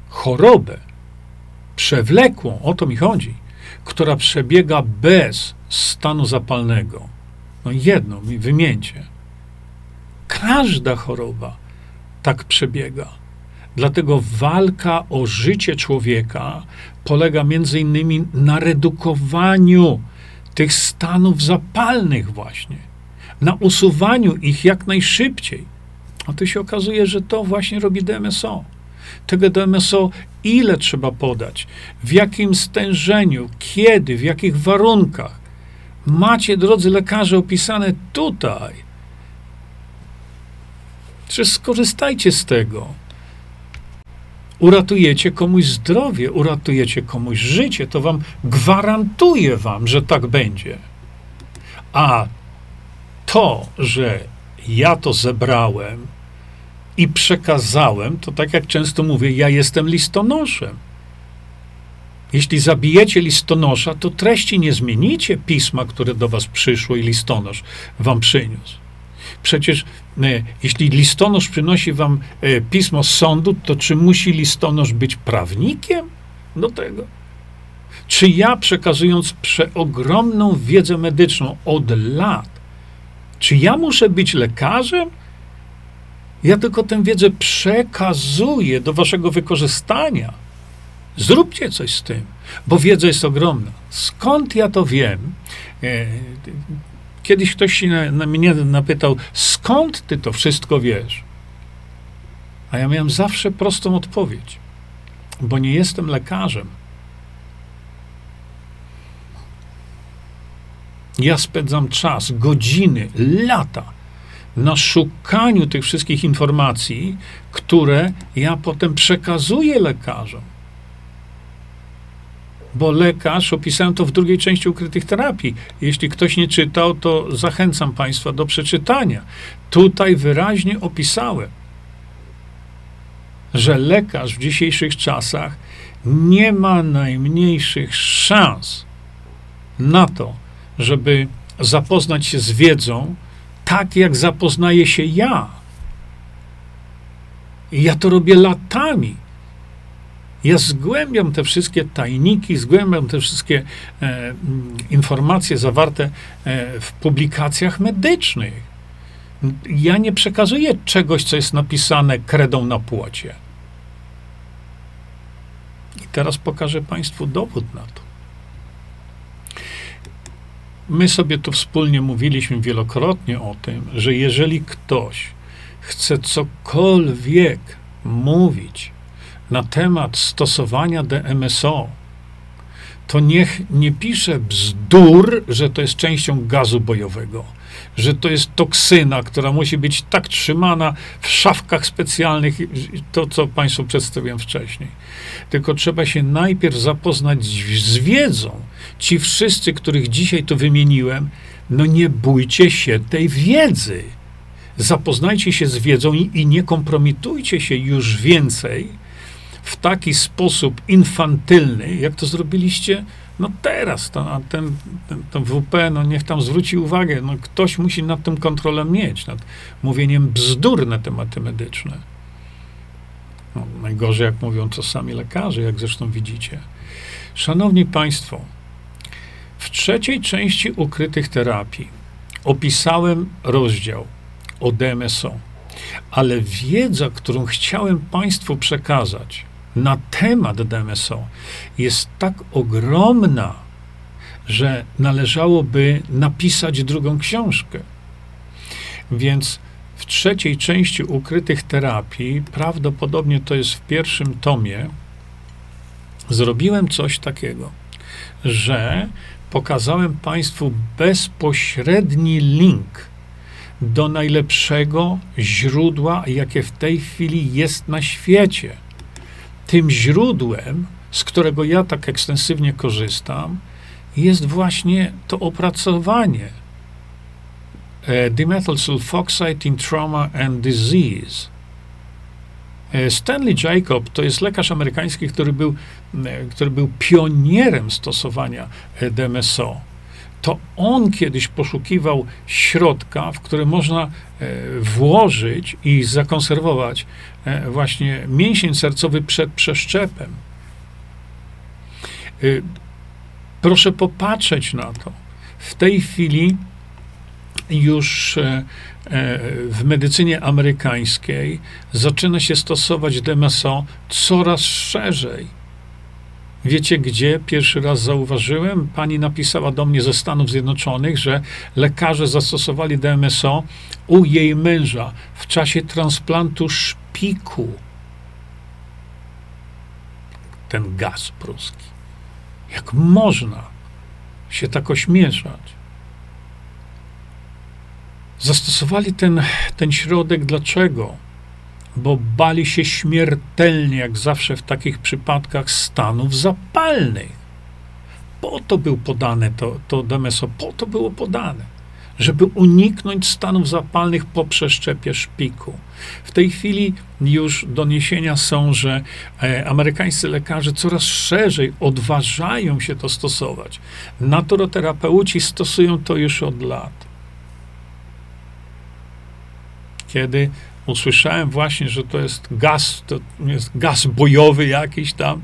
chorobę przewlekłą, o to mi chodzi, która przebiega bez stanu zapalnego. No jedną mi wymieńcie. Każda choroba tak przebiega. Dlatego walka o życie człowieka polega między innymi na redukowaniu tych stanów zapalnych właśnie, na usuwaniu ich jak najszybciej a tu się okazuje, że to właśnie robi DMSO. Tego DMSO ile trzeba podać, w jakim stężeniu, kiedy, w jakich warunkach. Macie, drodzy lekarze, opisane tutaj. Czy skorzystajcie z tego. Uratujecie komuś zdrowie, uratujecie komuś życie. To wam gwarantuję wam, że tak będzie. A to, że ja to zebrałem, i przekazałem, to tak jak często mówię, ja jestem listonoszem. Jeśli zabijecie listonosza, to treści nie zmienicie pisma, które do was przyszło i listonosz wam przyniósł. Przecież e, jeśli listonosz przynosi wam e, pismo z sądu, to czy musi listonosz być prawnikiem do tego? Czy ja przekazując przeogromną wiedzę medyczną od lat, czy ja muszę być lekarzem? Ja tylko tę wiedzę przekazuję do waszego wykorzystania. Zróbcie coś z tym, bo wiedza jest ogromna. Skąd ja to wiem? E, kiedyś ktoś na, na mnie napytał, skąd ty to wszystko wiesz? A ja miałem zawsze prostą odpowiedź, bo nie jestem lekarzem. Ja spędzam czas, godziny, lata na szukaniu tych wszystkich informacji, które ja potem przekazuję lekarzom. Bo lekarz, opisałem to w drugiej części ukrytych terapii. Jeśli ktoś nie czytał, to zachęcam Państwa do przeczytania. Tutaj wyraźnie opisałem, że lekarz w dzisiejszych czasach nie ma najmniejszych szans na to, żeby zapoznać się z wiedzą, tak jak zapoznaję się ja. I ja to robię latami. Ja zgłębiam te wszystkie tajniki, zgłębiam te wszystkie e, mm, informacje zawarte e, w publikacjach medycznych. Ja nie przekazuję czegoś, co jest napisane kredą na płocie. I teraz pokażę Państwu dowód na to. My sobie tu wspólnie mówiliśmy wielokrotnie o tym, że jeżeli ktoś chce cokolwiek mówić na temat stosowania DMSO, to niech nie pisze bzdur, że to jest częścią gazu bojowego, że to jest toksyna, która musi być tak trzymana w szafkach specjalnych, to co Państwu przedstawiłem wcześniej. Tylko trzeba się najpierw zapoznać z wiedzą. Ci wszyscy, których dzisiaj tu wymieniłem, no nie bójcie się tej wiedzy. Zapoznajcie się z wiedzą i, i nie kompromitujcie się już więcej w taki sposób infantylny, jak to zrobiliście no teraz, to, ten, ten, ten WP, no niech tam zwróci uwagę, no ktoś musi nad tym kontrolę mieć, nad mówieniem bzdur na tematy medyczne. No, najgorzej, jak mówią to sami lekarze, jak zresztą widzicie. Szanowni Państwo, w trzeciej części ukrytych terapii opisałem rozdział o DMSO, ale wiedza, którą chciałem Państwu przekazać, na temat DMSO jest tak ogromna, że należałoby napisać drugą książkę. Więc w trzeciej części ukrytych terapii, prawdopodobnie to jest w pierwszym tomie, zrobiłem coś takiego, że pokazałem Państwu bezpośredni link do najlepszego źródła, jakie w tej chwili jest na świecie tym źródłem, z którego ja tak ekstensywnie korzystam, jest właśnie to opracowanie e, dimethyl sulfoxide in trauma and disease. E, Stanley Jacob to jest lekarz amerykański, który był, e, który był pionierem stosowania DMSO to on kiedyś poszukiwał środka, w który można e, włożyć i zakonserwować e, właśnie mięsień sercowy przed przeszczepem. E, proszę popatrzeć na to. W tej chwili już w medycynie amerykańskiej zaczyna się stosować DMSO coraz szerzej. Wiecie gdzie? Pierwszy raz zauważyłem. Pani napisała do mnie ze Stanów Zjednoczonych, że lekarze zastosowali DMSO u jej męża w czasie transplantu szpiku. Ten gaz pruski. Jak można się tak ośmieszać? Zastosowali ten, ten środek dlaczego? Bo bali się śmiertelnie, jak zawsze w takich przypadkach, stanów zapalnych. Po to był podane to, to DMSO, po to było podane, żeby uniknąć stanów zapalnych po przeszczepie szpiku. W tej chwili już doniesienia są, że e, amerykańscy lekarze coraz szerzej odważają się to stosować. Naturoterapeuci stosują to już od lat. kiedy usłyszałem właśnie, że to jest gaz, to jest gaz bojowy jakiś tam,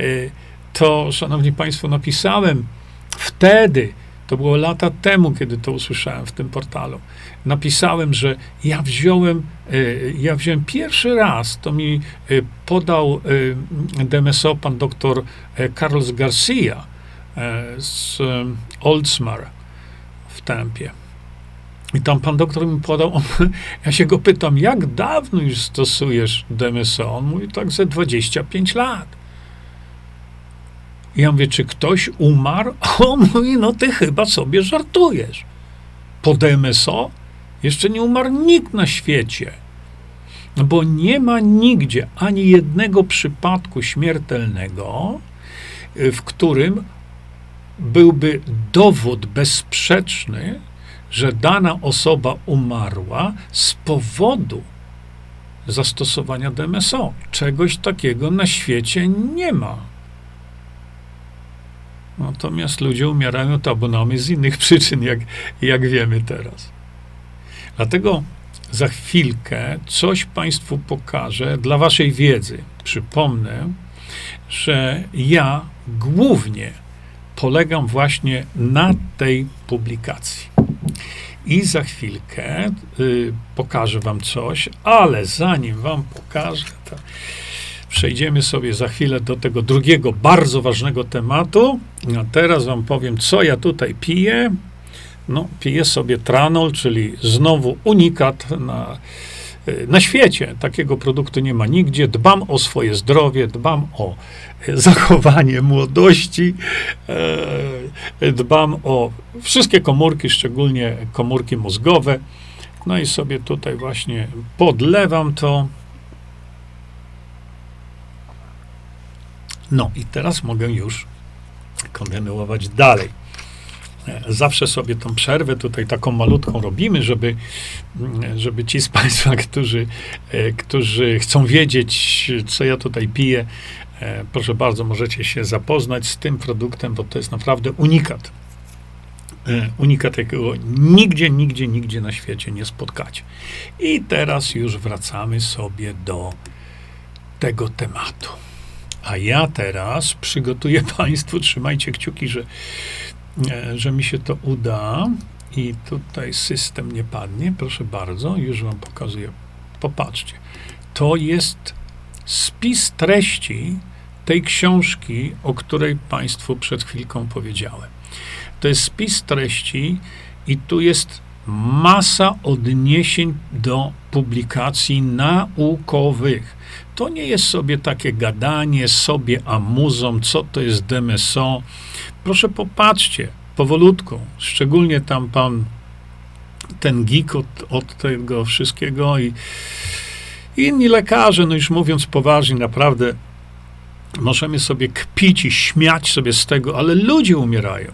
y, to, szanowni państwo, napisałem wtedy, to było lata temu, kiedy to usłyszałem w tym portalu. Napisałem, że ja wziąłem, y, ja wziąłem pierwszy raz, to mi y, podał DMSO pan doktor Carlos Garcia z Oldsmar w Tempie. I tam pan doktor mi podał, on, ja się go pytam, jak dawno już stosujesz DMSO? On mówi, tak ze 25 lat. I ja mówię, czy ktoś umarł? On mówi, no ty chyba sobie żartujesz. Po DMSO jeszcze nie umarł nikt na świecie. No bo nie ma nigdzie ani jednego przypadku śmiertelnego, w którym byłby dowód bezsprzeczny, że dana osoba umarła z powodu zastosowania DMSO. Czegoś takiego na świecie nie ma. Natomiast ludzie umierają od abonamy z innych przyczyn, jak, jak wiemy teraz. Dlatego za chwilkę coś Państwu pokażę dla Waszej wiedzy. Przypomnę, że ja głównie polegam właśnie na tej publikacji. I za chwilkę y, pokażę Wam coś, ale zanim Wam pokażę, to przejdziemy sobie za chwilę do tego drugiego bardzo ważnego tematu. A teraz Wam powiem, co ja tutaj piję. No, piję sobie tranol, czyli znowu unikat na, na świecie. Takiego produktu nie ma nigdzie. Dbam o swoje zdrowie, dbam o zachowanie młodości, e, dbam o wszystkie komórki, szczególnie komórki mózgowe. No i sobie tutaj właśnie podlewam to. No i teraz mogę już kontynuować dalej. Zawsze sobie tą przerwę tutaj taką malutką robimy, żeby, żeby ci z Państwa, którzy, którzy chcą wiedzieć, co ja tutaj piję, proszę bardzo, możecie się zapoznać z tym produktem, bo to jest naprawdę unikat. Unikat, jakiego nigdzie, nigdzie, nigdzie na świecie nie spotkacie. I teraz już wracamy sobie do tego tematu. A ja teraz przygotuję Państwu, trzymajcie kciuki, że, że mi się to uda. I tutaj system nie padnie. Proszę bardzo, już Wam pokazuję. Popatrzcie. To jest spis treści tej książki, o której Państwu przed chwilką powiedziałem. To jest spis treści i tu jest masa odniesień do publikacji naukowych. To nie jest sobie takie gadanie sobie amuzą, co to jest DMSO. Proszę popatrzcie, powolutku, szczególnie tam pan, ten geek od, od tego wszystkiego i inni lekarze, no już mówiąc poważnie, naprawdę możemy sobie kpić i śmiać sobie z tego, ale ludzie umierają.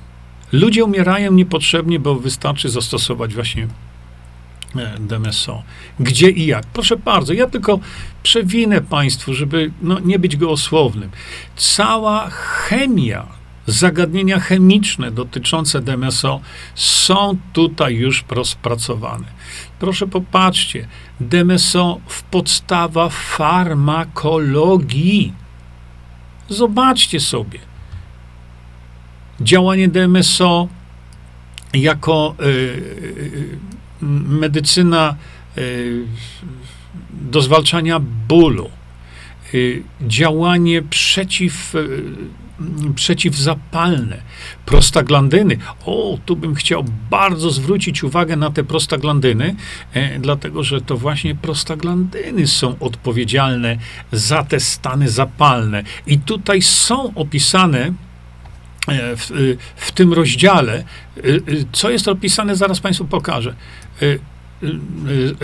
Ludzie umierają niepotrzebnie, bo wystarczy zastosować właśnie e, DMSO. Gdzie i jak? Proszę bardzo, ja tylko przewinę Państwu, żeby no, nie być gołosłownym. Cała chemia, zagadnienia chemiczne dotyczące DMSO są tutaj już rozpracowane. Proszę popatrzcie, DMSO w podstawa farmakologii Zobaczcie sobie. Działanie DMSO jako y, medycyna y, do zwalczania bólu, y, działanie przeciw przeciwzapalne, prostaglandyny. O, tu bym chciał bardzo zwrócić uwagę na te prostaglandyny, e, dlatego że to właśnie prostaglandyny są odpowiedzialne za te stany zapalne. I tutaj są opisane w, w tym rozdziale, e, co jest opisane, zaraz Państwu pokażę.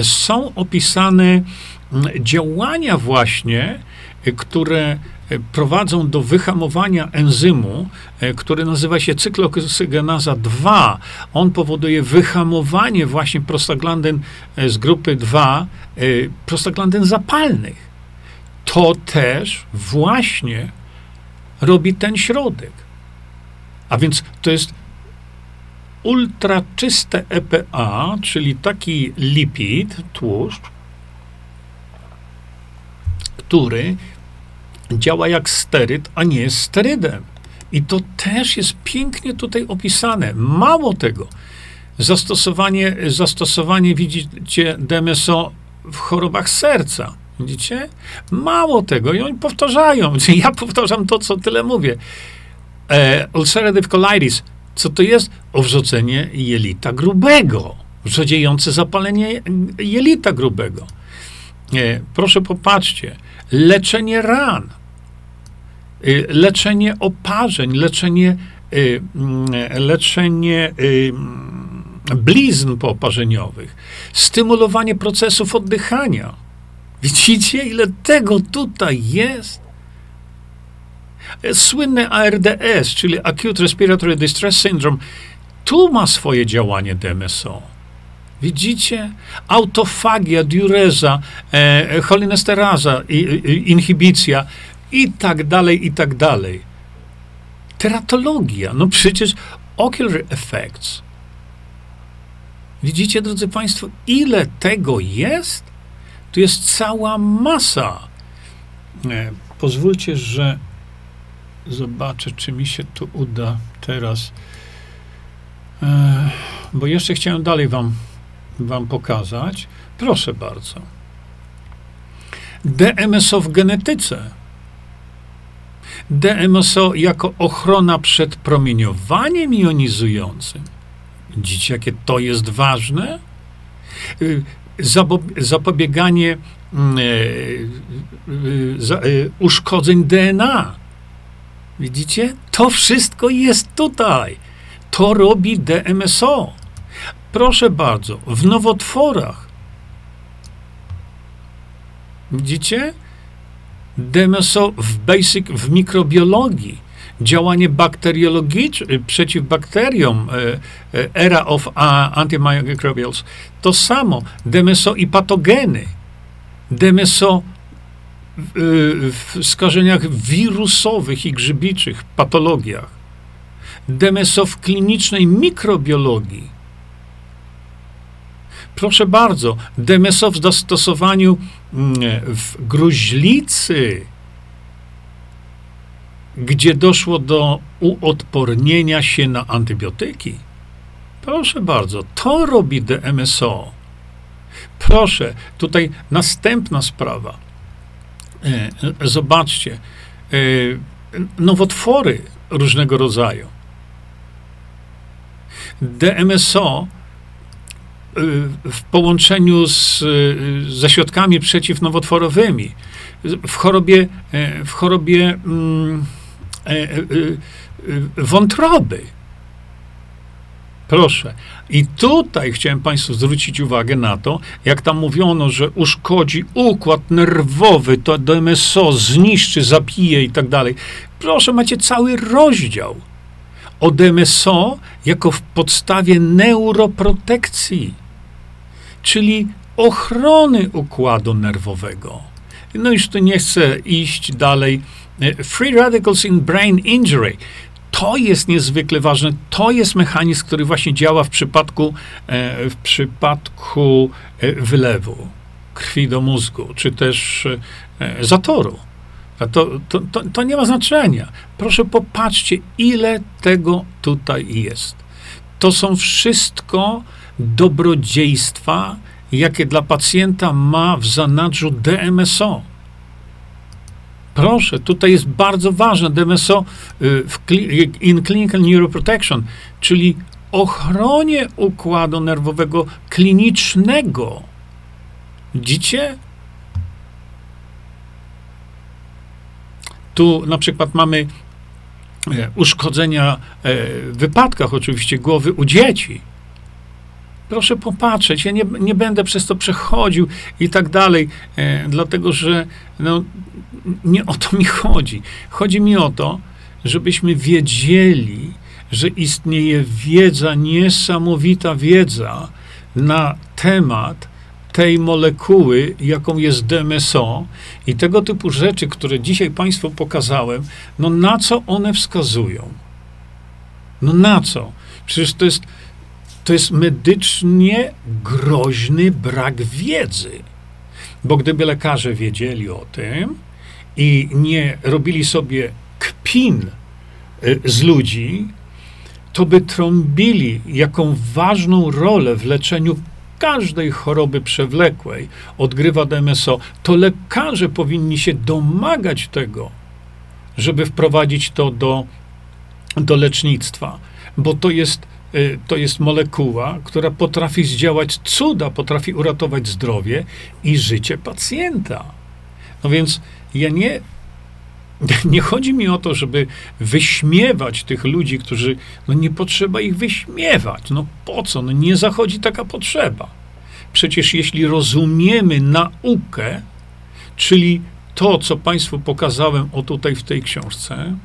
Są opisane działania właśnie, które E, prowadzą do wyhamowania enzymu, e, który nazywa się cykloksygenaza 2. On powoduje wyhamowanie właśnie prostaglandyn e, z grupy 2, prostaglandyn zapalnych. To też właśnie robi ten środek. A więc to jest ultraczyste EPA, czyli taki lipid, tłuszcz, który działa jak steryd, a nie jest sterydem. I to też jest pięknie tutaj opisane. Mało tego, zastosowanie, zastosowanie widzicie, DMSO w chorobach serca. Widzicie? Mało tego. I oni powtarzają. Ja powtarzam to, co tyle mówię. E, ulcerative colitis. Co to jest? Owrzodzenie jelita grubego. Wrzodziejące zapalenie jelita grubego. E, proszę popatrzcie. Leczenie ran. E, leczenie oparzeń. Leczenie, e, mm, leczenie e, blizn poparzeniowych. Stymulowanie procesów oddychania Widzicie, ile tego tutaj jest? Słynne ARDS, czyli Acute Respiratory Distress Syndrome, tu ma swoje działanie DMSO. Widzicie? Autofagia, diureza, e, cholinesteraza, i, i, inhibicja i tak dalej, i tak dalej. Teratologia, no przecież ocular effects. Widzicie, drodzy Państwo, ile tego jest? Tu jest cała masa. E, pozwólcie, że zobaczę, czy mi się tu uda teraz. E, bo jeszcze chciałem dalej wam, wam pokazać. Proszę bardzo. DMSO w genetyce. DMSO jako ochrona przed promieniowaniem jonizującym. Widzicie, jakie to jest ważne? Y, zapobieganie mm, e, e, uszkodzeń DNA. Widzicie? To wszystko jest tutaj. To robi DMSO. Proszę bardzo, w nowotworach. Widzicie? DMSO w basic, w mikrobiologii działanie bakteriologiczne, y, przeciw bakteriom, y, y, era of antimicrobials, to samo, DMSO i patogeny, DMSO w skażeniach wirusowych i grzybiczych, patologiach, DMSO w klinicznej mikrobiologii. Proszę bardzo, DMSO w zastosowaniu mm, w gruźlicy, gdzie doszło do uodpornienia się na antybiotyki. Proszę bardzo, to robi DMSO. Proszę, tutaj następna sprawa. E, zobaczcie, e, nowotwory różnego rodzaju. DMSO e, w połączeniu z, ze środkami przeciwnowotworowymi, w chorobie, w chorobie mm, wątroby. Proszę. I tutaj chciałem Państwu zwrócić uwagę na to, jak tam mówiono, że uszkodzi układ nerwowy, to DMSO zniszczy, zabije i tak dalej. Proszę, macie cały rozdział o DMSO jako w podstawie neuroprotekcji, czyli ochrony układu nerwowego. No już tu nie chcę iść dalej E, free radicals in brain injury. To jest niezwykle ważne. To jest mechanizm, który właśnie działa w przypadku, e, w przypadku e, wylewu krwi do mózgu, czy też zatoru. A to, to, to, to nie ma znaczenia. Proszę popatrzcie, ile tego tutaj jest. To są wszystko dobrodziejstwa, jakie dla pacjenta ma w zanadrzu DMSO. Proszę, tutaj jest bardzo ważne DMSO y, in clinical neuroprotection, czyli ochronie układu nerwowego klinicznego. Widzicie? Tu na przykład mamy e, uszkodzenia e, w wypadkach oczywiście głowy u dzieci proszę popatrzeć, ja nie, nie będę przez to przechodził i tak dalej, e, dlatego że no, nie o to mi chodzi. Chodzi mi o to, żebyśmy wiedzieli, że istnieje wiedza, niesamowita wiedza na temat tej molekuły, jaką jest DMSO i tego typu rzeczy, które dzisiaj Państwu pokazałem, no na co one wskazują? No na co? Przecież to jest to jest medycznie groźny brak wiedzy. Bo gdyby lekarze wiedzieli o tym i nie robili sobie kpin y, z ludzi, to by trąbili, jaką ważną rolę w leczeniu każdej choroby przewlekłej odgrywa DMSO. To lekarze powinni się domagać tego, żeby wprowadzić to do, do lecznictwa, bo to jest, to jest molekuła, która potrafi zdziałać cuda, potrafi uratować zdrowie i życie pacjenta. No więc ja nie nie chodzi mi o to, żeby wyśmiewać tych ludzi, którzy, no nie potrzeba ich wyśmiewać. No po co? No nie zachodzi taka potrzeba. Przecież jeśli rozumiemy naukę, czyli to, co Państwu pokazałem o tutaj w tej książce,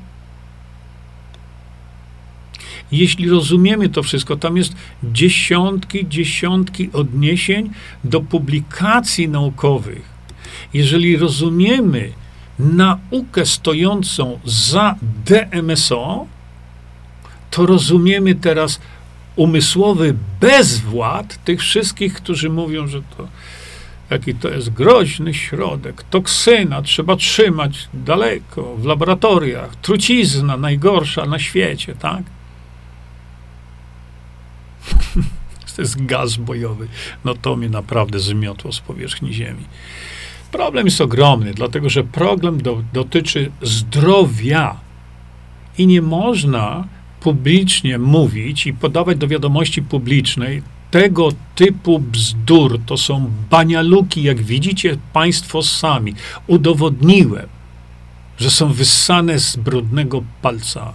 jeśli rozumiemy to wszystko, tam jest dziesiątki, dziesiątki odniesień do publikacji naukowych. Jeżeli rozumiemy, naukę stojącą za DMSO, to rozumiemy teraz umysłowy bezwład tych wszystkich, którzy mówią, że to jaki to jest groźny środek, toksyna, trzeba trzymać daleko, w laboratoriach, trucizna najgorsza na świecie, tak? To jest gaz bojowy. No to mnie naprawdę zmiotło z powierzchni Ziemi. Problem jest ogromny, dlatego że problem do, dotyczy zdrowia i nie można publicznie mówić i podawać do wiadomości publicznej tego typu bzdur. To są banialuki, jak widzicie Państwo sami. Udowodniłem, że są wyssane z brudnego palca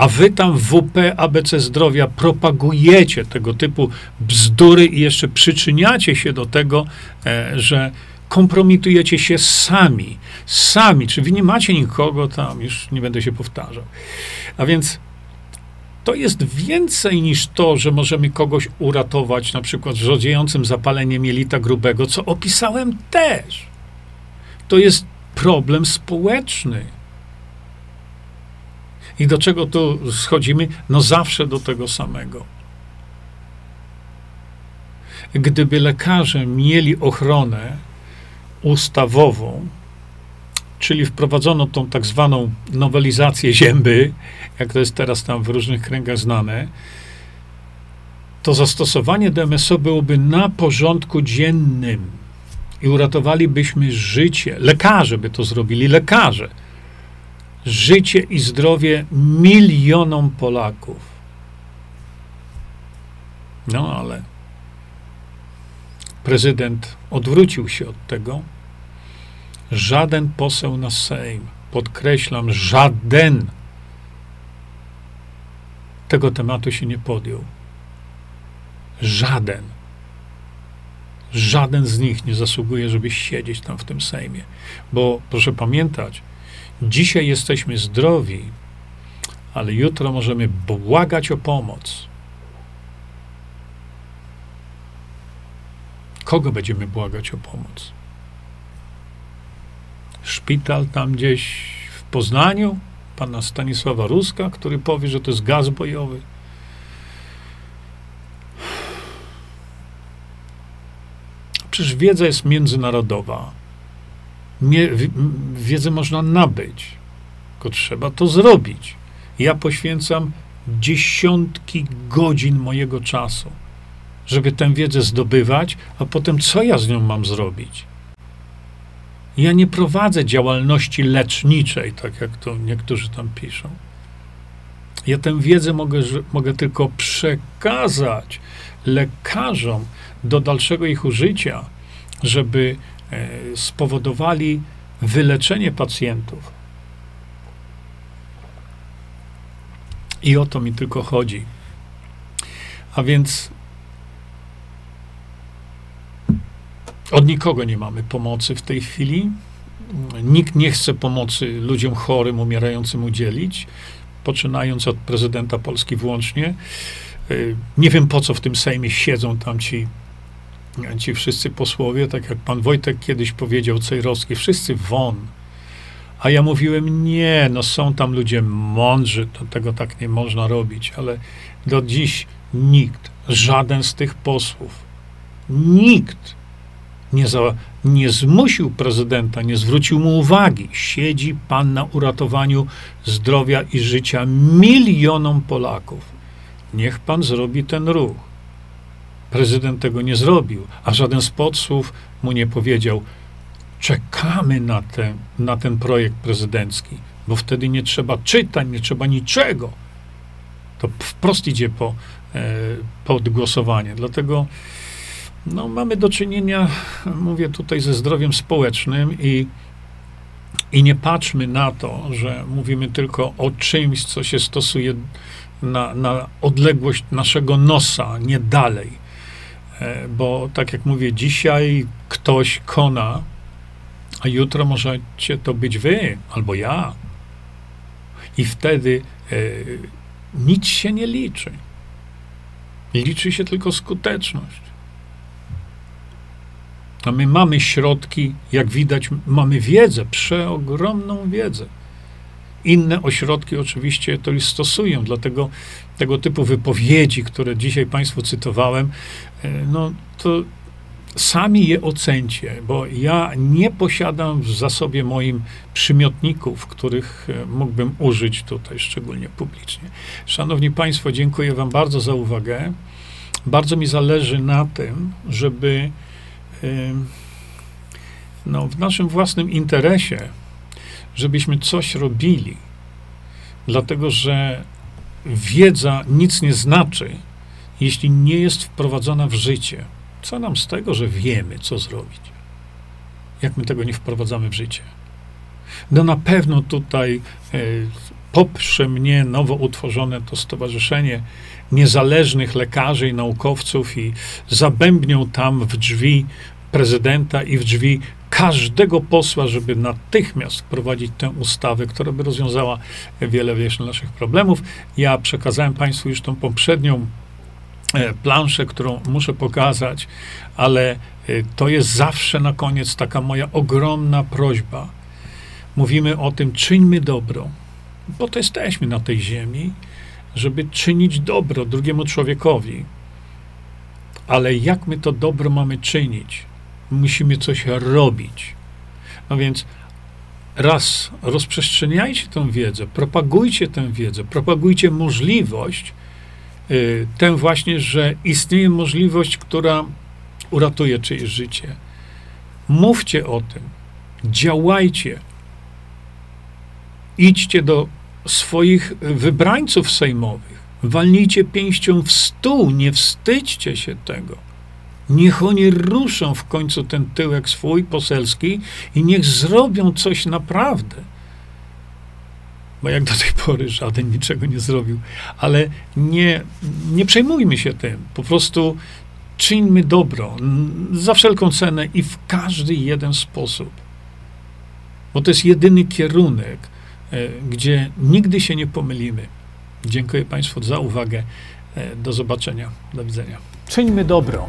a wy tam w WP ABC Zdrowia propagujecie tego typu bzdury i jeszcze przyczyniacie się do tego, e, że kompromitujecie się sami. Sami. Czy wy nie macie nikogo tam? Już nie będę się powtarzał. A więc to jest więcej niż to, że możemy kogoś uratować, na przykład wrzodziejącym zapaleniem jelita grubego, co opisałem też. To jest problem społeczny. I do czego tu schodzimy? No zawsze do tego samego. Gdyby lekarze mieli ochronę ustawową, czyli wprowadzono tą tak zwaną nowelizację zięby, jak to jest teraz tam w różnych kręgach znane, to zastosowanie DMSO byłoby na porządku dziennym i uratowalibyśmy życie. Lekarze by to zrobili, lekarze życie i zdrowie milionom Polaków. No ale prezydent odwrócił się od tego. Żaden poseł na Sejm, podkreślam, żaden tego tematu się nie podjął. Żaden. Żaden z nich nie zasługuje, żeby siedzieć tam w tym Sejmie. Bo proszę pamiętać, Dzisiaj jesteśmy zdrowi, ale jutro możemy błagać o pomoc. Kogo będziemy błagać o pomoc? Szpital tam gdzieś w Poznaniu, pana Stanisława Ruska, który powie, że to jest gaz bojowy. Przecież wiedza jest międzynarodowa wiedzę można nabyć, tylko trzeba to zrobić. Ja poświęcam dziesiątki godzin mojego czasu, żeby tę wiedzę zdobywać, a potem co ja z nią mam zrobić? Ja nie prowadzę działalności leczniczej, tak jak to niektórzy tam piszą. Ja tę wiedzę mogę, mogę tylko przekazać lekarzom do dalszego ich użycia, żeby spowodowali wyleczenie pacjentów. I o to mi tylko chodzi. A więc od nikogo nie mamy pomocy w tej chwili. Nikt nie chce pomocy ludziom chorym, umierającym udzielić, poczynając od prezydenta Polski włącznie. E, nie wiem po co w tym Sejmie siedzą tam ci ci wszyscy posłowie, tak jak pan Wojtek kiedyś powiedział, Cejrowski, wszyscy won. A ja mówiłem, nie, no są tam ludzie mądrzy, to tego tak nie można robić, ale do dziś nikt, żaden z tych posłów, nikt nie, za, nie zmusił prezydenta, nie zwrócił mu uwagi. Siedzi pan na uratowaniu zdrowia i życia milionom Polaków. Niech pan zrobi ten ruch. Prezydent tego nie zrobił, a żaden z posłów mu nie powiedział: Czekamy na, te, na ten projekt prezydencki, bo wtedy nie trzeba czytań, nie trzeba niczego. To wprost idzie po, e, pod głosowanie. Dlatego no, mamy do czynienia, mówię tutaj, ze zdrowiem społecznym i, i nie patrzmy na to, że mówimy tylko o czymś, co się stosuje na, na odległość naszego nosa, nie dalej. E, bo tak jak mówię, dzisiaj ktoś kona, a jutro możecie to być wy albo ja. I wtedy e, nic się nie liczy. Liczy się tylko skuteczność. A my mamy środki, jak widać, mamy wiedzę, przeogromną wiedzę. Inne ośrodki oczywiście to już stosują, dlatego tego typu wypowiedzi, które dzisiaj Państwu cytowałem, e, no to sami je ocencie, bo ja nie posiadam w zasobie moim przymiotników, których e, mógłbym użyć tutaj, szczególnie publicznie. Szanowni Państwo, dziękuję Wam bardzo za uwagę. Bardzo mi zależy na tym, żeby no, w naszym własnym interesie, żebyśmy coś robili, dlatego że wiedza nic nie znaczy, jeśli nie jest wprowadzona w życie. Co nam z tego, że wiemy, co zrobić, jak my tego nie wprowadzamy w życie? No na pewno tutaj e, poprze mnie nowo utworzone to Stowarzyszenie Niezależnych Lekarzy i Naukowców i zabębnią tam w drzwi prezydenta i w drzwi każdego posła, żeby natychmiast wprowadzić tę ustawę, która by rozwiązała wiele naszych problemów. Ja przekazałem Państwu już tą poprzednią e, planszę, którą muszę pokazać, ale e, to jest zawsze na koniec taka moja ogromna prośba. Mówimy o tym, czyńmy dobro, bo to jesteśmy na tej ziemi, żeby czynić dobro drugiemu człowiekowi. Ale jak my to dobro mamy czynić? Musimy coś robić. No więc raz rozprzestrzeniajcie tę wiedzę, propagujcie tę wiedzę, propagujcie możliwość, y, tę właśnie, że istnieje możliwość, która uratuje czyjeś życie. Mówcie o tym, działajcie, idźcie do swoich wybrańców sejmowych. Walnijcie pięścią w stół, nie wstydźcie się tego. Niech oni ruszą w końcu ten tyłek swój poselski i niech zrobią coś naprawdę. Bo jak do tej pory żaden niczego nie zrobił. Ale nie, nie przejmujmy się tym. Po prostu czyńmy dobro za wszelką cenę i w każdy jeden sposób. Bo to jest jedyny kierunek, E, gdzie nigdy się nie pomylimy. Dziękuję Państwu za uwagę. E, do zobaczenia. Do widzenia. Czyńmy dobro.